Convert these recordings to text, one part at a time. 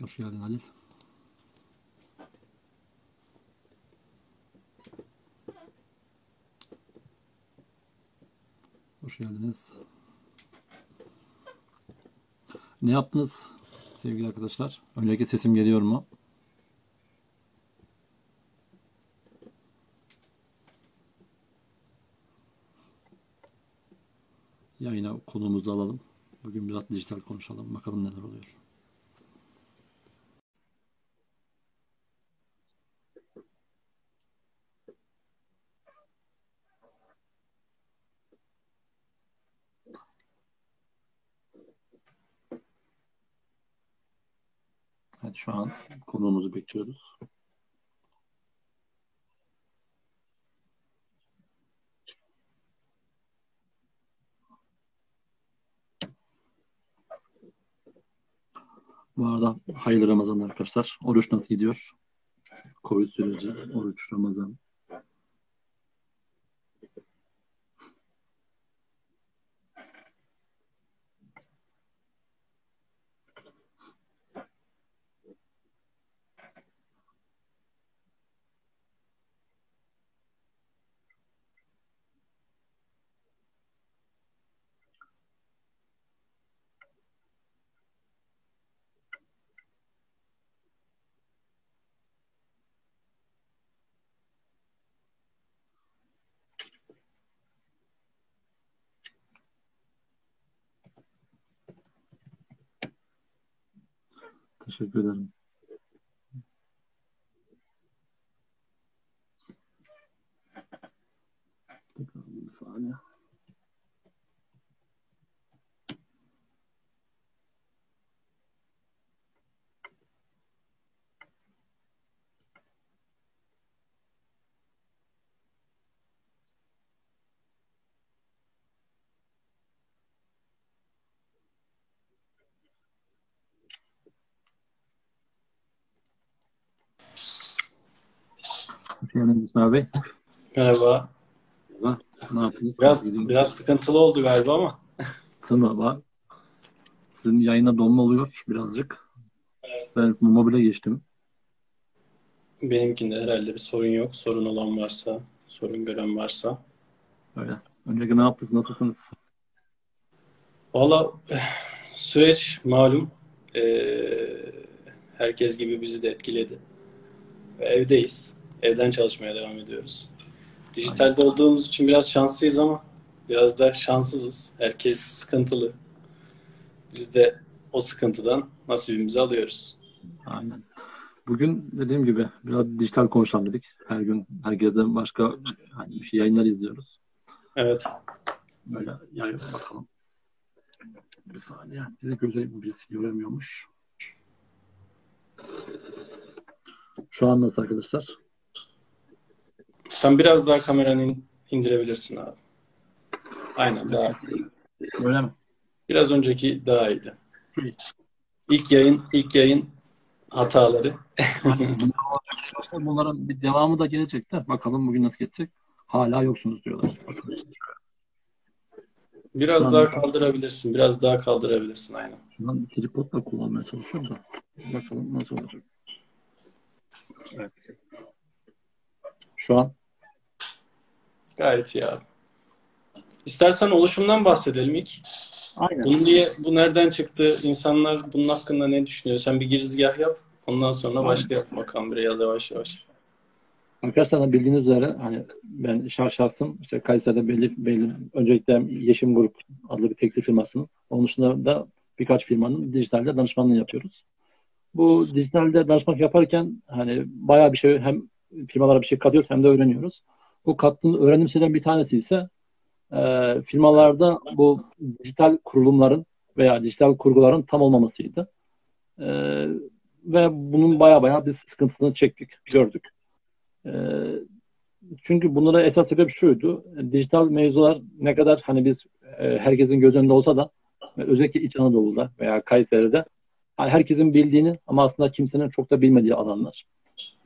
Hoş geldin Halil. Hoş geldiniz. Ne yaptınız sevgili arkadaşlar? Öncelikle sesim geliyor mu? Yayına konuğumuzu alalım. Bugün biraz dijital konuşalım. Bakalım neler oluyor. Evet, şu an konuğumuzu bekliyoruz. Bu arada hayırlı Ramazan arkadaşlar. Oruç nasıl gidiyor? Covid süreci, oruç, Ramazan. Teşekkür ederim. Tekrar bir saniye. Hoş geldiniz İsmail Bey. Merhaba. Merhaba. Ne yaptınız? Biraz Nasıl biraz sıkıntılı oldu galiba ama. Merhaba. Sizin yayına donma oluyor birazcık. Ben mobile geçtim. Benimkinde herhalde bir sorun yok. Sorun olan varsa, sorun gören varsa. Öyle. Önceki ne yaptınız? Nasılsınız? Valla süreç malum. Ee, herkes gibi bizi de etkiledi. Evdeyiz. Evden çalışmaya devam ediyoruz. Dijitalde olduğumuz için biraz şanslıyız ama biraz da şanssızız. Herkes sıkıntılı. Biz de o sıkıntıdan nasibimizi alıyoruz. Aynen. Bugün dediğim gibi biraz dijital konuşalım dedik. Her gün herkesten başka hani bir şey yayınlar izliyoruz. Evet. Böyle yayına bakalım. Bir saniye. Bizi göze birisi göremiyormuş. Şu an nasıl arkadaşlar? Sen biraz daha kameranı in- indirebilirsin abi. Aynen daha. Öyle mi? Biraz önceki daha iyiydi. İyi. İlk yayın, ilk yayın hataları. Bunların bir devamı da gelecek de bakalım bugün nasıl geçecek. Hala yoksunuz diyorlar. Bakalım. Biraz daha kaldırabilirsin. Biraz daha kaldırabilirsin aynen. Şundan bir tripod da kullanmaya çalışıyorum da. Bakalım nasıl olacak. Evet. Şu an Gayet iyi abi. İstersen oluşumdan bahsedelim ilk. aynen. Bunun diye bu nereden çıktı? İnsanlar bunun hakkında ne düşünüyor? Sen bir girizgah yap. Ondan sonra başlayalım bakalım biraz yavaş yavaş. Arkadaşlar da bildiğiniz üzere hani ben şah şahsım işte Kayseri'de belli, belli öncelikle Yeşim Grup adlı bir tekstil firmasının onun dışında da birkaç firmanın dijitalde danışmanlığı yapıyoruz. Bu dijitalde danışmanlık yaparken hani bayağı bir şey hem firmalara bir şey katıyoruz hem de öğreniyoruz. Bu kattığımız öğrendiğim şeyden bir tanesi ise e, firmalarda bu dijital kurulumların veya dijital kurguların tam olmamasıydı. E, ve bunun bayağı bayağı biz sıkıntısını çektik, gördük. E, çünkü bunlara esas sebep şuydu. Dijital mevzular ne kadar hani biz e, herkesin göz önünde olsa da özellikle İç Anadolu'da veya Kayseri'de herkesin bildiğini ama aslında kimsenin çok da bilmediği alanlar.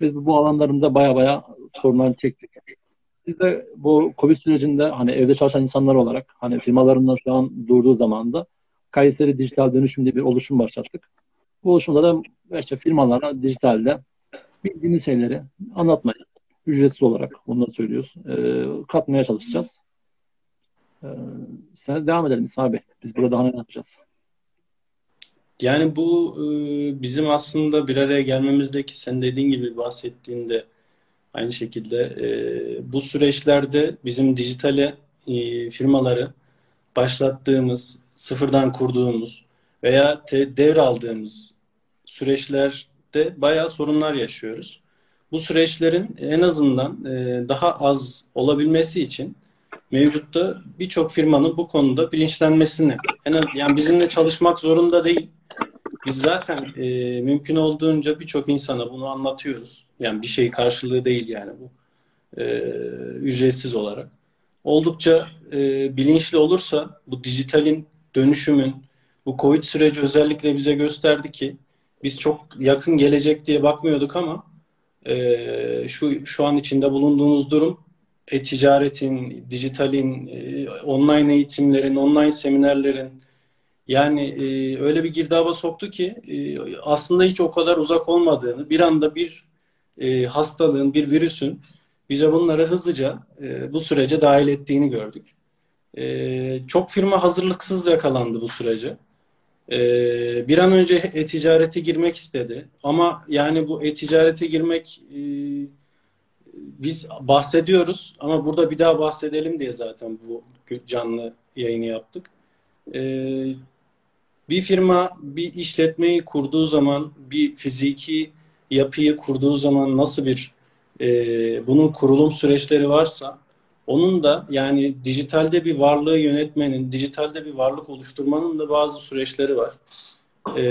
Biz bu alanlarında baya baya sorunlar çektik. Biz de bu Covid sürecinde hani evde çalışan insanlar olarak hani firmalarından şu an durduğu zamanda Kayseri Dijital Dönüşüm diye bir oluşum başlattık. Bu oluşumda da işte firmalara dijitalde bildiğiniz şeyleri anlatmaya, ücretsiz olarak bunları söylüyoruz. E, katmaya çalışacağız. E, sen devam edelim İsmail Bey. Biz burada daha ne yapacağız? Yani bu e, bizim aslında bir araya gelmemizdeki sen dediğin gibi bahsettiğinde aynı şekilde e, bu süreçlerde bizim dijitale e, firmaları başlattığımız, sıfırdan kurduğumuz veya te, devraldığımız süreçlerde bayağı sorunlar yaşıyoruz. Bu süreçlerin en azından daha az olabilmesi için mevcutta birçok firmanın bu konuda bilinçlenmesini, en az, yani bizimle çalışmak zorunda değil. Biz zaten e, mümkün olduğunca birçok insana bunu anlatıyoruz. Yani bir şey karşılığı değil yani bu. E, ücretsiz olarak. Oldukça e, bilinçli olursa bu dijitalin dönüşümün, bu Covid süreci özellikle bize gösterdi ki biz çok yakın gelecek diye bakmıyorduk ama e, şu şu an içinde bulunduğumuz durum e-ticaretin, dijitalin, e, online eğitimlerin, online seminerlerin yani e, öyle bir girdaba soktu ki e, aslında hiç o kadar uzak olmadığını, bir anda bir e, hastalığın, bir virüsün bize bunları hızlıca e, bu sürece dahil ettiğini gördük. E, çok firma hazırlıksız yakalandı bu sürece. E, bir an önce e-ticarete girmek istedi. Ama yani bu e-ticarete girmek e, biz bahsediyoruz ama burada bir daha bahsedelim diye zaten bu canlı yayını yaptık. Ee, bir firma bir işletmeyi kurduğu zaman, bir fiziki yapıyı kurduğu zaman nasıl bir e, bunun kurulum süreçleri varsa onun da yani dijitalde bir varlığı yönetmenin, dijitalde bir varlık oluşturmanın da bazı süreçleri var. E,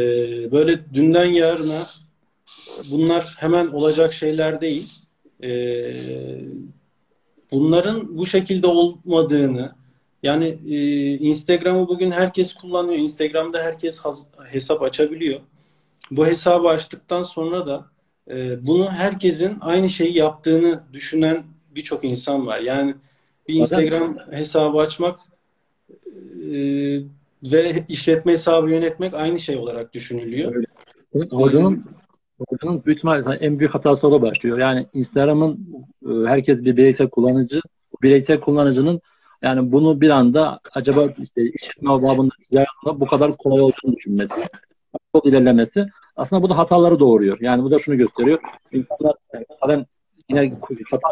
böyle dünden yarına bunlar hemen olacak şeyler değil. E, bunların bu şekilde olmadığını, yani e, Instagram'ı bugün herkes kullanıyor. Instagram'da herkes hesap açabiliyor. Bu hesabı açtıktan sonra da e, bunu herkesin aynı şeyi yaptığını düşünen birçok insan var. Yani bir Instagram hesabı açmak e, ve işletme hesabı yönetmek aynı şey olarak düşünülüyor. Öyle. Hocanın, hocanın büyük en büyük hatası o başlıyor. Yani Instagram'ın e, herkes bir bireysel kullanıcı. Bireysel kullanıcının yani bunu bir anda acaba işte işletme babında ticaretinde bu kadar kolay olduğunu düşünmesi, yol ilerlemesi aslında bu da hataları doğuruyor. Yani bu da şunu gösteriyor. İnsanlar yani yine hata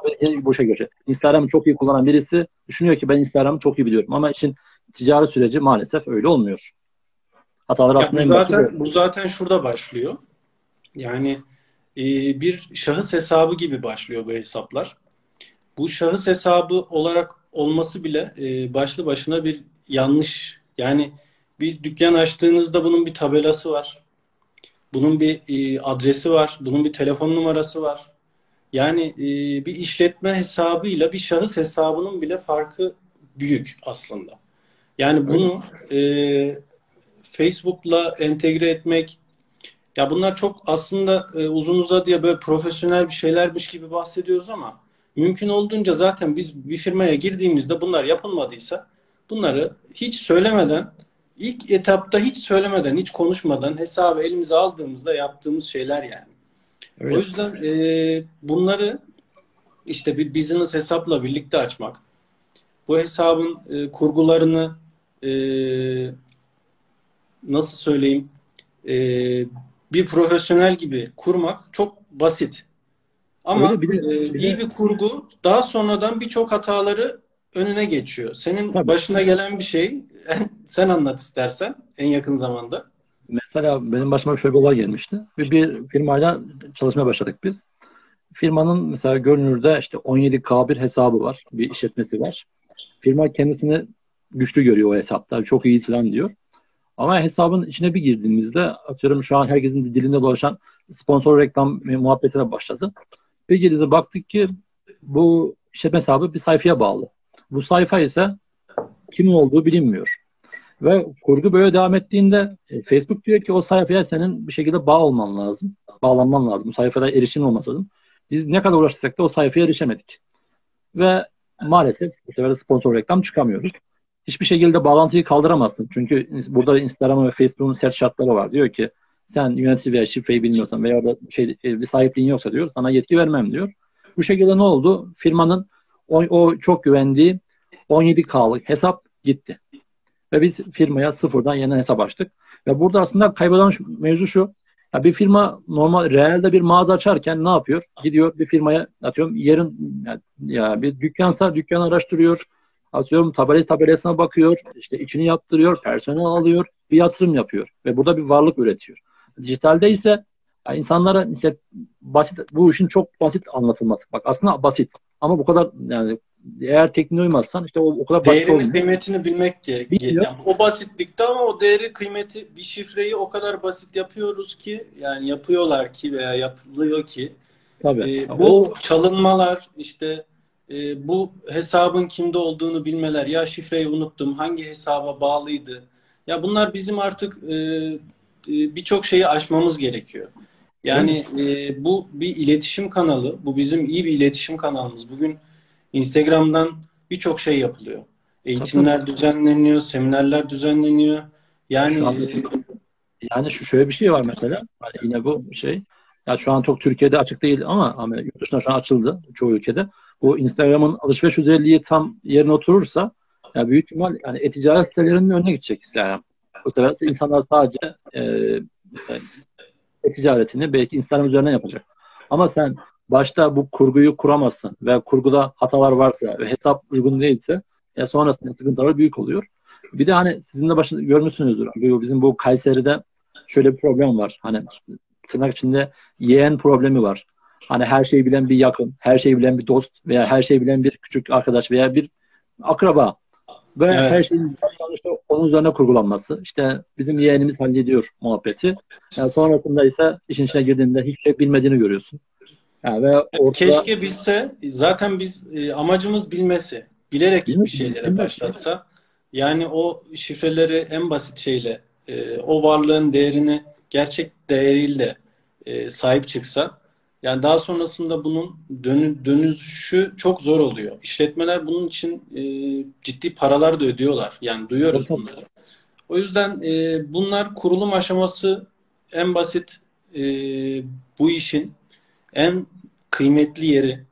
bu şey görecek. Instagram'ı çok iyi kullanan birisi düşünüyor ki ben Instagram'ı çok iyi biliyorum. Ama için ticari süreci maalesef öyle olmuyor. Hatalar aslında bu zaten, bu zaten şurada başlıyor. Yani e, bir şahıs hesabı gibi başlıyor bu hesaplar. Bu şahıs hesabı olarak olması bile e, başlı başına bir yanlış. Yani bir dükkan açtığınızda bunun bir tabelası var. Bunun bir e, adresi var. Bunun bir telefon numarası var. Yani e, bir işletme hesabıyla bir şahıs hesabının bile farkı büyük aslında. Yani bunu e, Facebook'la entegre etmek ya bunlar çok aslında e, uzun uzadıya böyle profesyonel bir şeylermiş gibi bahsediyoruz ama mümkün olduğunca zaten biz bir firmaya girdiğimizde bunlar yapılmadıysa bunları hiç söylemeden ilk etapta hiç söylemeden hiç konuşmadan hesabı elimize aldığımızda yaptığımız şeyler yani. Öyle. O yüzden e, bunları işte bir business hesapla birlikte açmak bu hesabın e, kurgularını e, nasıl söyleyeyim e, bir profesyonel gibi kurmak çok basit. Ama bir de, e, de, iyi bir kurgu daha sonradan birçok hataları önüne geçiyor. Senin tabii. başına gelen bir şey sen anlat istersen en yakın zamanda. Mesela benim başıma şöyle bir olay gelmişti. Bir, bir firmayla çalışmaya başladık biz. Firmanın mesela görünürde işte 17K bir hesabı var. Bir işletmesi var. Firma kendisini güçlü görüyor o hesapta. Çok iyi falan diyor. Ama hesabın içine bir girdiğimizde atıyorum şu an herkesin dilinde dolaşan sponsor reklam muhabbetine başladı. Girdiğimizde baktık ki bu işletme hesabı bir sayfaya bağlı. Bu sayfa ise kimin olduğu bilinmiyor. Ve kurgu böyle devam ettiğinde e, Facebook diyor ki o sayfaya senin bir şekilde bağ olman lazım. Bağlanman lazım. Bu sayfada erişim olması lazım. Biz ne kadar uğraşsak da o sayfaya erişemedik. Ve maalesef bu sefer sponsor reklam çıkamıyoruz. Hiçbir şekilde bağlantıyı kaldıramazsın. Çünkü burada Instagram ve Facebook'un sert şartları var. Diyor ki Sen yönetici veya şifreyi bilmiyorsan veya da şey e, bir sahipliğin yoksa diyor sana yetki vermem diyor. Bu şekilde ne oldu? Firmanın o, o çok güvendiği 17K'lık hesap gitti. Ve biz firmaya sıfırdan yeniden hesap açtık. Ve burada aslında kaybeden mevzu şu. Ya bir firma normal realde bir mağaza açarken ne yapıyor? Gidiyor bir firmaya atıyorum yerin ya, ya bir dükkansa dükkan araştırıyor. Atıyorum tabela tabelasına bakıyor. işte içini yaptırıyor. Personel alıyor. Bir yatırım yapıyor. Ve burada bir varlık üretiyor. Dijitalde ise yani insanlara işte basit bu işin çok basit anlatılması. Bak aslında basit ama bu kadar yani eğer tekniğe uymazsan işte o, o kadar basit Değerini, kıymetini bilmek gerekiyor. Yani o basitlikte ama o değeri, kıymeti, bir şifreyi o kadar basit yapıyoruz ki yani yapıyorlar ki veya yapılıyor ki Tabii. E, bu o... çalınmalar işte e, bu hesabın kimde olduğunu bilmeler ya şifreyi unuttum hangi hesaba bağlıydı ya bunlar bizim artık e, birçok şeyi aşmamız gerekiyor. Yani e, bu bir iletişim kanalı. Bu bizim iyi bir iletişim kanalımız. Bugün Instagram'dan birçok şey yapılıyor. Eğitimler düzenleniyor, seminerler düzenleniyor. Yani yani şu şöyle bir şey var mesela. Hani yine bu şey. Ya şu an çok Türkiye'de açık değil ama, ama yurt dışında şu an açıldı çoğu ülkede. Bu Instagram'ın alışveriş özelliği tam yerine oturursa ya büyük ihtimal yani e-ticaret sitelerinin önüne gidecek Instagram. Bu sefer insanlar sadece e, e-ticaretini belki Instagram üzerinden yapacak. Ama sen başta bu kurguyu kuramazsın ve kurguda hatalar varsa ve hesap uygun değilse ya sonrasında sıkıntılar büyük oluyor. Bir de hani sizin de başında görmüşsünüzdür. Bizim bu Kayseri'de şöyle bir problem var. Hani tırnak içinde yeğen problemi var. Hani her şeyi bilen bir yakın, her şeyi bilen bir dost veya her şeyi bilen bir küçük arkadaş veya bir akraba. Ve evet. her şeyin işte onun üzerine kurgulanması. İşte bizim yeğenimiz hallediyor muhabbeti. Yani sonrasında ise işin içine girdiğinde hiçbir şey bilmediğini görüyorsun. Yani ve ortada... Keşke bilse. Zaten biz e, amacımız bilmesi. Bilerek bir şeylere başlatsa. Yani o şifreleri en basit şeyle e, o varlığın değerini gerçek değeriyle e, sahip çıksa yani daha sonrasında bunun dönü, dönüşü çok zor oluyor. İşletmeler bunun için e, ciddi paralar da ödüyorlar. Yani duyuyoruz bunları. O yüzden e, bunlar kurulum aşaması en basit e, bu işin en kıymetli yeri.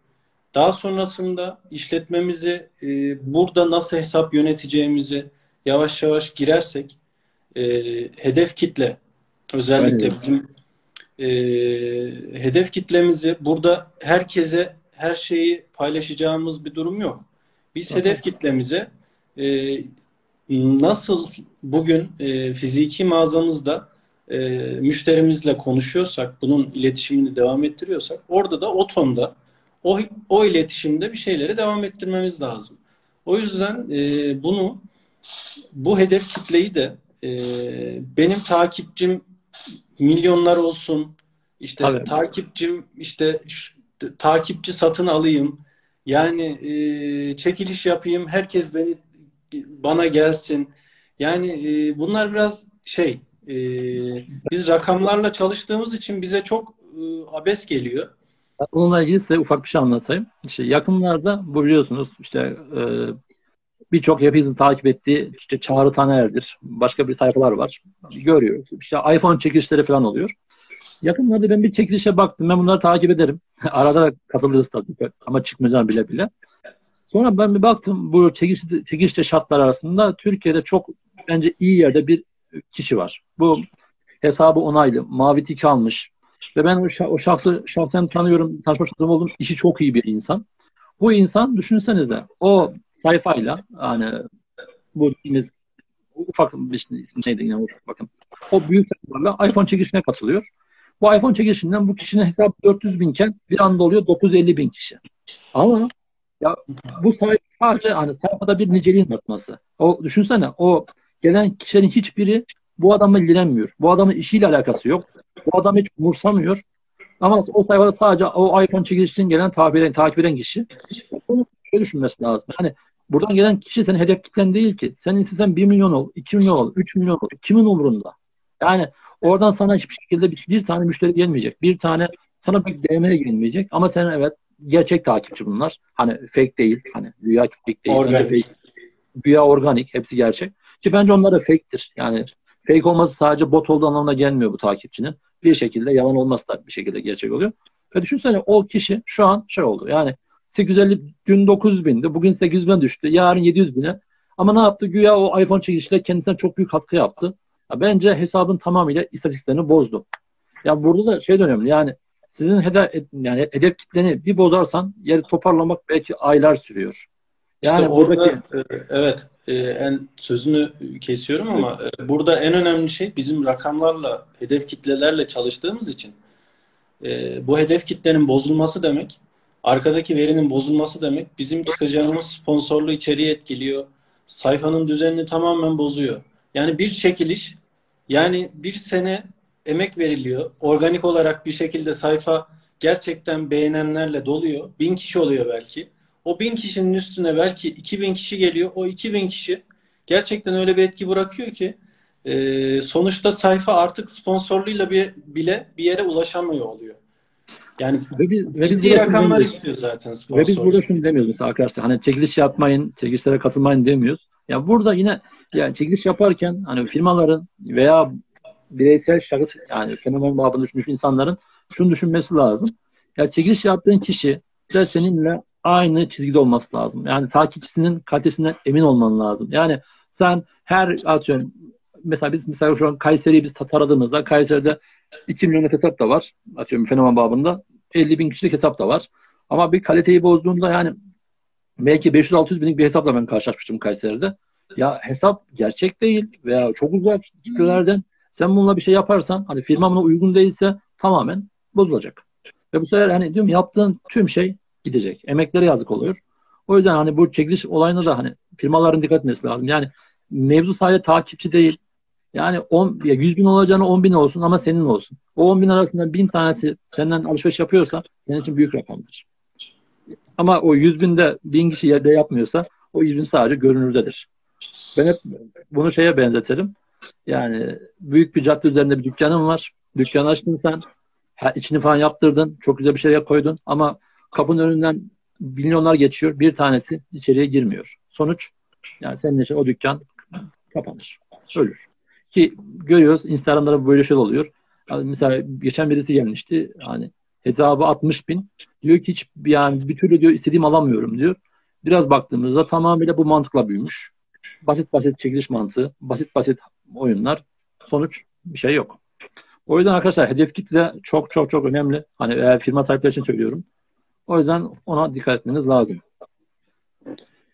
Daha sonrasında işletmemizi e, burada nasıl hesap yöneteceğimizi yavaş yavaş girersek e, hedef kitle özellikle Aynen. bizim e, hedef kitlemizi burada herkese her şeyi paylaşacağımız bir durum yok. Biz Hı. hedef kitlemize e, nasıl bugün e, fiziki mağazamızda e, müşterimizle konuşuyorsak, bunun iletişimini devam ettiriyorsak, orada da o tonda, o, o iletişimde bir şeyleri devam ettirmemiz lazım. O yüzden e, bunu, bu hedef kitleyi de e, benim takipçim milyonlar olsun, işte Tabii. takipçim, işte şu, takipçi satın alayım, yani e, çekiliş yapayım, herkes beni bana gelsin. Yani e, bunlar biraz şey e, biz rakamlarla çalıştığımız için bize çok e, abes geliyor. Bununla ilgili size ufak bir şey anlatayım. İşte yakınlarda bu biliyorsunuz işte e, birçok hepinizin takip ettiği işte Çağrı Taner'dir. Başka bir sayfalar var. Görüyoruz. İşte iPhone çekilişleri falan oluyor. Yakınlarda ben bir çekilişe baktım. Ben bunları takip ederim. Arada katılırız tabii ama çıkmayacağım bile bile. Sonra ben bir baktım bu çekiliş, çekilişte şartlar arasında Türkiye'de çok bence iyi yerde bir kişi var. Bu hesabı onaylı. Mavi tik almış. Ve ben o, şah, o şahsı şahsen tanıyorum. Tanışma şansım oldum. İşi çok iyi bir insan. Bu insan düşünsenize o sayfayla yani bu dediğimiz ufak şey, ismi neydi yine bakın. O büyük sayfalarla iPhone çekilişine katılıyor. Bu iPhone çekilişinden bu kişinin hesabı 400 binken bir anda oluyor 950 bin kişi. Ama ya bu sadece hani sayfada bir niceliğin artması. O düşünsene o gelen kişilerin hiçbiri bu adamla ilgilenmiyor. Bu adamın işiyle alakası yok. Bu adam hiç umursamıyor. Ama o sayfada sadece o iPhone çekiliş için gelen takip eden, takip eden kişi. Bunu şöyle düşünmesi lazım. Hani buradan gelen kişi senin hedef kitlen değil ki. Senin istesen 1 milyon ol, 2 milyon ol, 3 milyon ol. Kimin umurunda? Yani oradan sana hiçbir şekilde bir, bir tane müşteri gelmeyecek. Bir tane sana bir DM'ye gelmeyecek. Ama sen evet gerçek takipçi bunlar. Hani fake değil. Hani rüya fake değil. Organik. Fake. Rüya organik. Hepsi gerçek. Ki bence onlar da fake'tir. Yani fake olması sadece bot olduğu anlamına gelmiyor bu takipçinin. Bir şekilde yalan olması da bir şekilde gerçek oluyor. Ve düşünsene o kişi şu an şey oldu. Yani 850 dün 900 bindi. Bugün 800 bin düştü. Yarın 700 bine. Ama ne yaptı? Güya o iPhone çekilişiyle kendisine çok büyük katkı yaptı. Ya bence hesabın tamamıyla istatistiklerini bozdu. Ya burada da şey önemli. Yani sizin hedef yani hedef kitleni bir bozarsan yeri toparlamak belki aylar sürüyor. Yani işte buradaki orada, e, evet e, en sözünü kesiyorum ama evet. burada en önemli şey bizim rakamlarla hedef kitlelerle çalıştığımız için e, bu hedef kitlenin bozulması demek arkadaki verinin bozulması demek bizim çıkacağımız sponsorlu içeriği etkiliyor. Sayfanın düzenini tamamen bozuyor. Yani bir çekiliş yani bir sene emek veriliyor. Organik olarak bir şekilde sayfa gerçekten beğenenlerle doluyor. Bin kişi oluyor belki. O bin kişinin üstüne belki iki bin kişi geliyor. O iki bin kişi gerçekten öyle bir etki bırakıyor ki e, sonuçta sayfa artık sponsorluğuyla bir, bile bir yere ulaşamıyor oluyor. Yani ve biz, ve ciddi biz rakamlar istiyor zaten sponsor. Ve biz burada şunu demiyoruz mesela arkadaşlar hani çekiliş yapmayın, çekilişlere katılmayın demiyoruz. Ya yani burada yine yani çekiliş yaparken hani firmaların veya bireysel şahıs yani fenomen babını düşünmüş insanların şunu düşünmesi lazım. Ya çekiliş yaptığın kişi de seninle aynı çizgide olması lazım. Yani takipçisinin kalitesinden emin olman lazım. Yani sen her atıyorum mesela biz mesela şu an Kayseri'yi biz taradığımızda Kayseri'de 2 milyon hesap da var. Atıyorum fenomen babında. 50 bin kişilik hesap da var. Ama bir kaliteyi bozduğunda yani belki 500-600 binlik bir hesapla ben karşılaşmıştım Kayseri'de. Ya hesap gerçek değil veya çok uzak kitlelerden sen bununla bir şey yaparsan hani firma buna uygun değilse tamamen bozulacak. Ve bu sefer hani diyorum yaptığın tüm şey gidecek. Emeklere yazık oluyor. O yüzden hani bu çekiliş olayına da hani firmaların dikkat etmesi lazım. Yani mevzu sadece takipçi değil. Yani 10, ya 100 bin olacağını 10 bin olsun ama senin olsun. O 10 bin arasında bin tanesi senden alışveriş yapıyorsa senin için büyük rakamdır. Ama o 100 binde bin kişi yerde yapmıyorsa o 100 bin sadece görünürdedir. Ben hep bunu şeye benzetirim. Yani büyük bir cadde üzerinde bir dükkanın var. Dükkanı açtın sen. içini falan yaptırdın. Çok güzel bir şey koydun. Ama kapının önünden milyonlar geçiyor. Bir tanesi içeriye girmiyor. Sonuç yani senin için o dükkan kapanır. Ölür. Ki görüyoruz Instagram'da böyle şey oluyor. Yani mesela geçen birisi gelmişti. Hani hesabı 60 bin. Diyor ki hiç yani bir türlü diyor istediğim alamıyorum diyor. Biraz baktığımızda tamamıyla bu mantıkla büyümüş. Basit basit çekiliş mantığı, basit basit oyunlar. Sonuç bir şey yok. O yüzden arkadaşlar hedef kitle çok çok çok önemli. Hani eğer firma sahipleri için söylüyorum. O yüzden ona dikkat etmeniz lazım.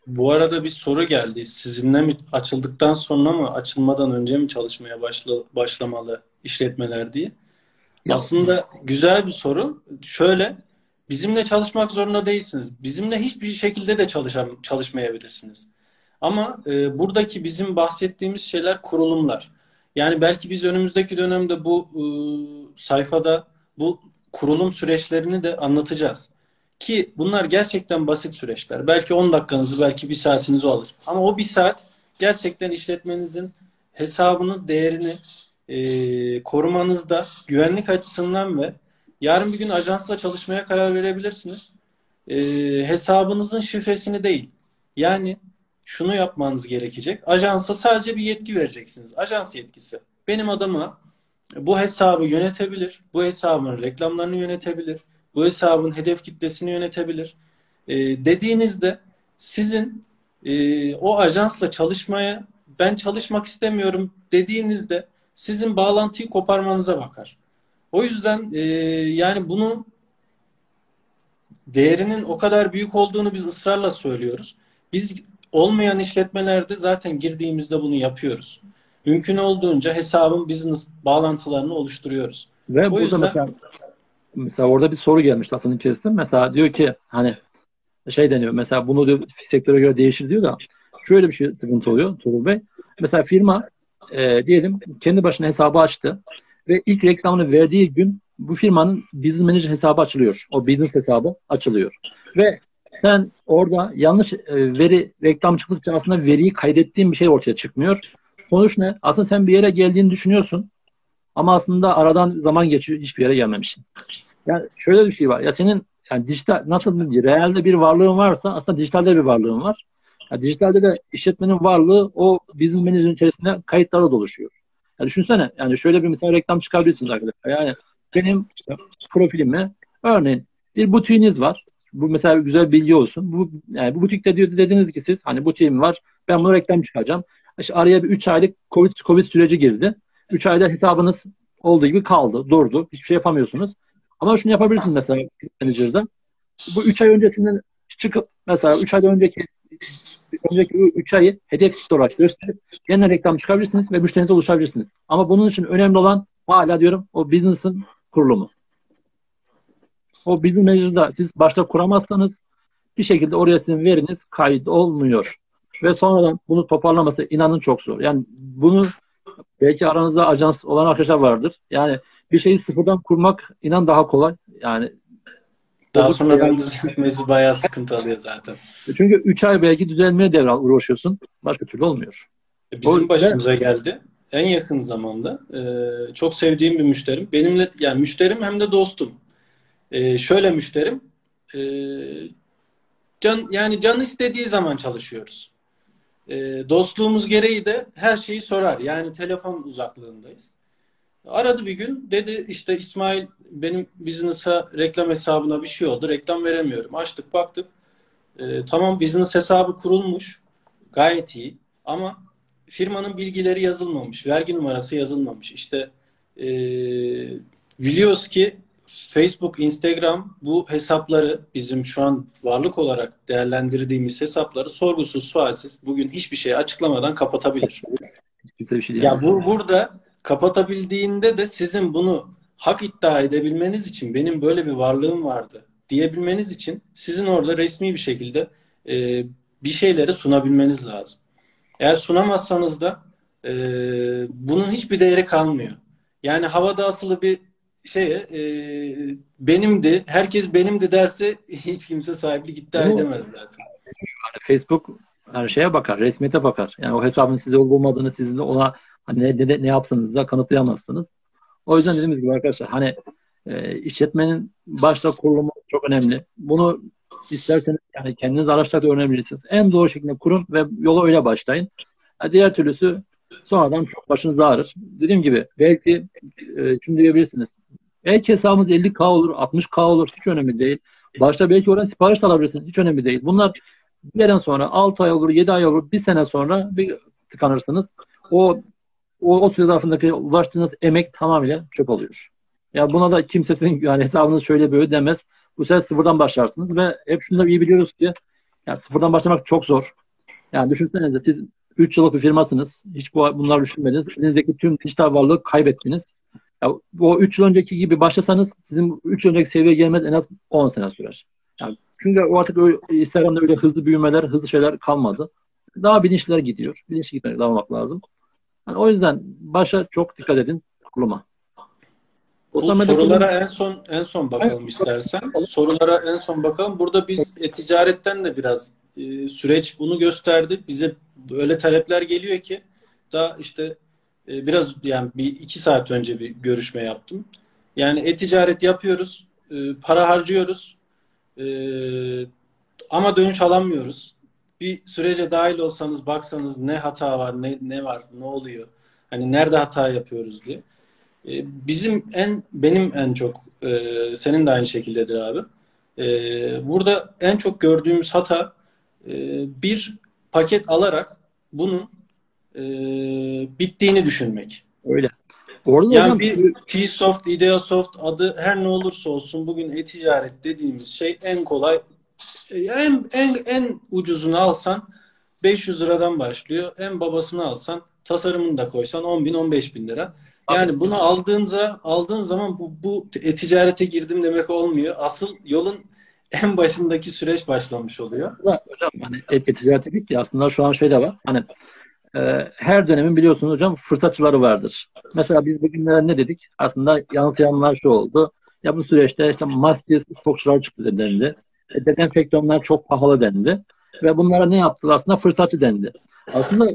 Bu arada bir soru geldi. Sizinle mi açıldıktan sonra mı açılmadan önce mi çalışmaya başla, başlamalı işletmeler diye? Ya. Aslında güzel bir soru. Şöyle bizimle çalışmak zorunda değilsiniz. Bizimle hiçbir şekilde de çalışam, çalışmayabilirsiniz. Ama e, buradaki bizim bahsettiğimiz şeyler kurulumlar. Yani belki biz önümüzdeki dönemde bu e, sayfada bu kurulum süreçlerini de anlatacağız. Ki bunlar gerçekten basit süreçler. Belki 10 dakikanızı, belki bir saatinizi alır. Ama o bir saat gerçekten işletmenizin hesabını, değerini e, korumanızda güvenlik açısından ve yarın bir gün ajansla çalışmaya karar verebilirsiniz. E, hesabınızın şifresini değil. Yani şunu yapmanız gerekecek. Ajansa sadece bir yetki vereceksiniz. Ajans yetkisi. Benim adıma bu hesabı yönetebilir. Bu hesabın reklamlarını yönetebilir. Bu hesabın hedef kitlesini yönetebilir. E, dediğinizde sizin e, o ajansla çalışmaya ben çalışmak istemiyorum dediğinizde sizin bağlantıyı koparmanıza bakar. O yüzden e, yani bunu değerinin o kadar büyük olduğunu biz ısrarla söylüyoruz. Biz olmayan işletmelerde zaten girdiğimizde bunu yapıyoruz. Mümkün olduğunca hesabın business bağlantılarını oluşturuyoruz. Ve o burada yüzden... mesela mesela orada bir soru gelmiş lafının içerisinde. Mesela diyor ki hani şey deniyor mesela bunu diyor sektöre göre değişir diyor da şöyle bir şey sıkıntı oluyor Tuğrul Bey. Mesela firma e, diyelim kendi başına hesabı açtı ve ilk reklamını verdiği gün bu firmanın business manager hesabı açılıyor. O business hesabı açılıyor. Ve sen orada yanlış e, veri reklam çıktıkça aslında veriyi kaydettiğin bir şey ortaya çıkmıyor. Sonuç ne? Aslında sen bir yere geldiğini düşünüyorsun ama aslında aradan zaman geçiyor hiçbir yere gelmemişsin. Yani şöyle bir şey var. Ya senin yani dijital nasıl realde bir varlığın varsa aslında dijitalde bir varlığın var. Ya dijitalde de işletmenin varlığı o business manager'ın içerisinde kayıtlarla doluşuyor. Yani düşünsene yani şöyle bir mesela reklam çıkarabilirsiniz arkadaşlar. Yani benim işte profilimi örneğin bir butiğiniz var. Bu mesela güzel bilgi olsun. Bu yani bu butikte diyor dediniz ki siz hani butiğim var. Ben bunu reklam çıkaracağım. İşte araya bir 3 aylık Covid, Covid süreci girdi. 3 ayda hesabınız olduğu gibi kaldı, durdu. Hiçbir şey yapamıyorsunuz. Ama şunu yapabilirsiniz mesela Manager'da. Bu 3 ay öncesinden çıkıp mesela 3 aydan önceki önceki 3 ayı hedef kitle olarak gösterip yeniden reklam çıkabilirsiniz ve müşterinize ulaşabilirsiniz. Ama bunun için önemli olan hala diyorum o business'ın kurulumu. O business manager'da siz başta kuramazsanız bir şekilde oraya sizin veriniz kayıt olmuyor. Ve sonradan bunu toparlaması inanın çok zor. Yani bunu belki aranızda ajans olan arkadaşlar vardır. Yani bir şeyi sıfırdan kurmak inan daha kolay. Yani daha sonradan yani. düzeltmesi bayağı sıkıntı alıyor zaten. Çünkü 3 ay belki düzelmeye devral uğraşıyorsun. Başka türlü olmuyor. E, bizim o, başımıza geldi. En yakın zamanda e, çok sevdiğim bir müşterim. Benimle yani müşterim hem de dostum. E, şöyle müşterim e, can yani can istediği zaman çalışıyoruz. E, dostluğumuz gereği de her şeyi sorar. Yani telefon uzaklığındayız. Aradı bir gün dedi işte İsmail benim business'a reklam hesabına bir şey oldu. Reklam veremiyorum. Açtık baktık. E, tamam business hesabı kurulmuş. Gayet iyi. Ama firmanın bilgileri yazılmamış. Vergi numarası yazılmamış. İşte e, biliyoruz ki Facebook, Instagram bu hesapları bizim şu an varlık olarak değerlendirdiğimiz hesapları sorgusuz sualsiz bugün hiçbir şey açıklamadan kapatabilir. bir şey ya bu, burada kapatabildiğinde de sizin bunu hak iddia edebilmeniz için benim böyle bir varlığım vardı diyebilmeniz için sizin orada resmi bir şekilde e, bir şeyleri sunabilmeniz lazım. Eğer sunamazsanız da e, bunun hiçbir değeri kalmıyor. Yani havada asılı bir şeye e, benimdi, herkes benimdi derse hiç kimse sahiplik iddia edemez zaten. Facebook her şeye bakar, resmiyete bakar. Yani o hesabın size olup olmadığını sizin de ona hani ne, ne, ne yapsanız da kanıtlayamazsınız. O yüzden dediğimiz gibi arkadaşlar hani e, işletmenin başta kurulumu çok önemli. Bunu isterseniz yani kendiniz araçlarda öğrenebilirsiniz. En doğru şekilde kurun ve yola öyle başlayın. Yani diğer türlüsü sonradan çok başınız ağrır. Dediğim gibi belki e, şunu diyebilirsiniz. Belki hesabınız 50K olur, 60K olur. Hiç önemli değil. Başta belki oradan sipariş alabilirsiniz. Hiç önemli değil. Bunlar bir yerden sonra 6 ay olur, 7 ay olur, bir sene sonra bir tıkanırsınız. O o, o süre zarfındaki ulaştığınız emek tamamıyla çöp oluyor. Ya buna da kimse sizin yani hesabınız şöyle böyle demez. Bu sefer sıfırdan başlarsınız ve hep şunu da iyi biliyoruz ki yani sıfırdan başlamak çok zor. Yani düşünsenize siz 3 yıllık bir firmasınız. Hiç bu, bunlar düşünmediniz. Elinizdeki tüm dijital varlığı kaybettiniz. Ya, o 3 yıl önceki gibi başlasanız sizin 3 yıl önceki seviyeye gelmez en az 10 sene sürer. Yani çünkü o artık öyle, Instagram'da öyle hızlı büyümeler, hızlı şeyler kalmadı. Daha bilinçliler gidiyor. Bilinçli gitmek devam lazım. Yani o yüzden başa çok dikkat edin kuruluma. Bu sorulara en son en son bakalım istersen. Sorulara en son bakalım. Burada biz e-ticaretten de biraz e, süreç bunu gösterdi. Bize öyle talepler geliyor ki daha işte e, biraz yani bir iki saat önce bir görüşme yaptım. Yani e-ticaret yapıyoruz, e, para harcıyoruz ama dönüş alamıyoruz. Bir sürece dahil olsanız baksanız ne hata var, ne, ne var, ne oluyor. Hani nerede hata yapıyoruz diye. Bizim en benim en çok senin de aynı şekildedir abi. Burada en çok gördüğümüz hata e, bir paket alarak bunun e, bittiğini düşünmek. Öyle. Orada yani hocam, bir T-Soft, Ideasoft adı her ne olursa olsun bugün e-ticaret dediğimiz şey en kolay en, en, en ucuzunu alsan 500 liradan başlıyor. En babasını alsan tasarımını da koysan 10 bin 15 bin lira. Yani bunu aldığınca aldığın zaman bu, bu e-ticarete girdim demek olmuyor. Asıl yolun en başındaki süreç başlamış oluyor. Hocam hani e-ticaret dedik ki aslında şu an şöyle var. Hani e, her dönemin biliyorsunuz hocam fırsatçıları vardır. Mesela biz bugünlere ne dedik? Aslında yansıyanlar şu oldu. Ya bu süreçte işte maskesiz stokçular çıktı dendi. E, dezenfektanlar çok pahalı dendi. Ve bunlara ne yaptılar? Aslında fırsatçı dendi. Aslında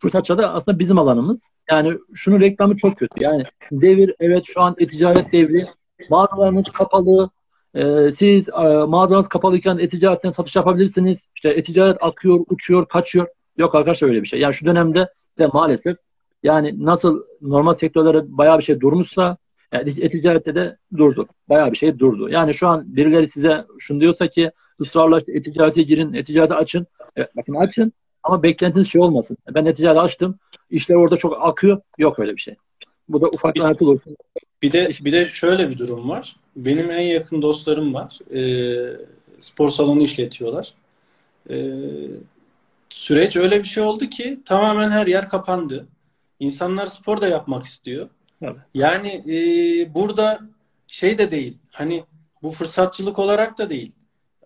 fırsatçı da aslında bizim alanımız. Yani şunu reklamı çok kötü. Yani devir evet şu an e-ticaret devri. Mağazalarımız kapalı. Ee, siz e, mağazanız kapalıyken e-ticaretten satış yapabilirsiniz. İşte e-ticaret akıyor, uçuyor, kaçıyor. Yok arkadaşlar öyle bir şey. Yani şu dönemde de maalesef Yani nasıl normal sektörlere bayağı bir şey durmuşsa yani e-ticarette de durdu. Bayağı bir şey durdu. Yani şu an birileri size şunu diyorsa ki ısrarla işte e-ticarete girin, e-ticarete açın. Evet bakın açın ama beklentiniz şey olmasın. Ben e-ticarete açtım. İşler orada çok akıyor. Yok öyle bir şey. Bu da ufak bir artı olsun. Bir de bir de şöyle bir durum var. Benim en yakın dostlarım var. Ee, spor salonu işletiyorlar. Ee, süreç öyle bir şey oldu ki tamamen her yer kapandı. İnsanlar spor da yapmak istiyor. Evet. Yani e, burada şey de değil. Hani bu fırsatçılık olarak da değil.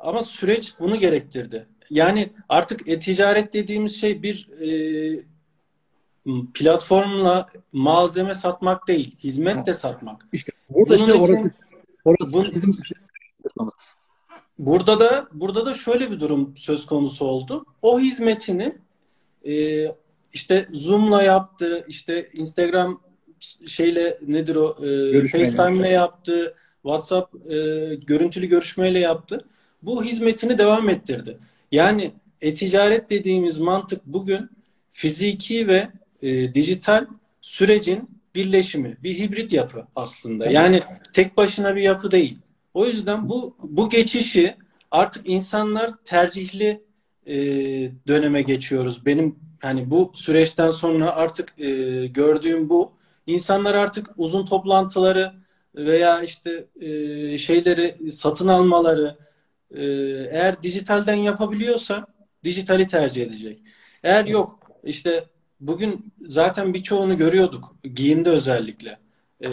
Ama süreç bunu gerektirdi. Yani artık e-ticaret dediğimiz şey bir e, platformla malzeme satmak değil, hizmet de satmak. İşte burada Bunun işte orası, orası bu, bizim Burada da burada da şöyle bir durum söz konusu oldu. O hizmetini e, işte Zoom'la yaptı, işte Instagram şeyle nedir o e, FaceTime'le yaptı, WhatsApp e, görüntülü görüşmeyle yaptı. Bu hizmetini devam ettirdi. Yani e-ticaret dediğimiz mantık bugün fiziki ve e, dijital sürecin birleşimi, bir hibrit yapı aslında. Yani tek başına bir yapı değil. O yüzden bu bu geçişi artık insanlar tercihli e, döneme geçiyoruz. Benim hani bu süreçten sonra artık e, gördüğüm bu. İnsanlar artık uzun toplantıları veya işte e, şeyleri satın almaları e, eğer dijitalden yapabiliyorsa dijitali tercih edecek. Eğer yok işte bugün zaten birçoğunu görüyorduk giyimde özellikle. E,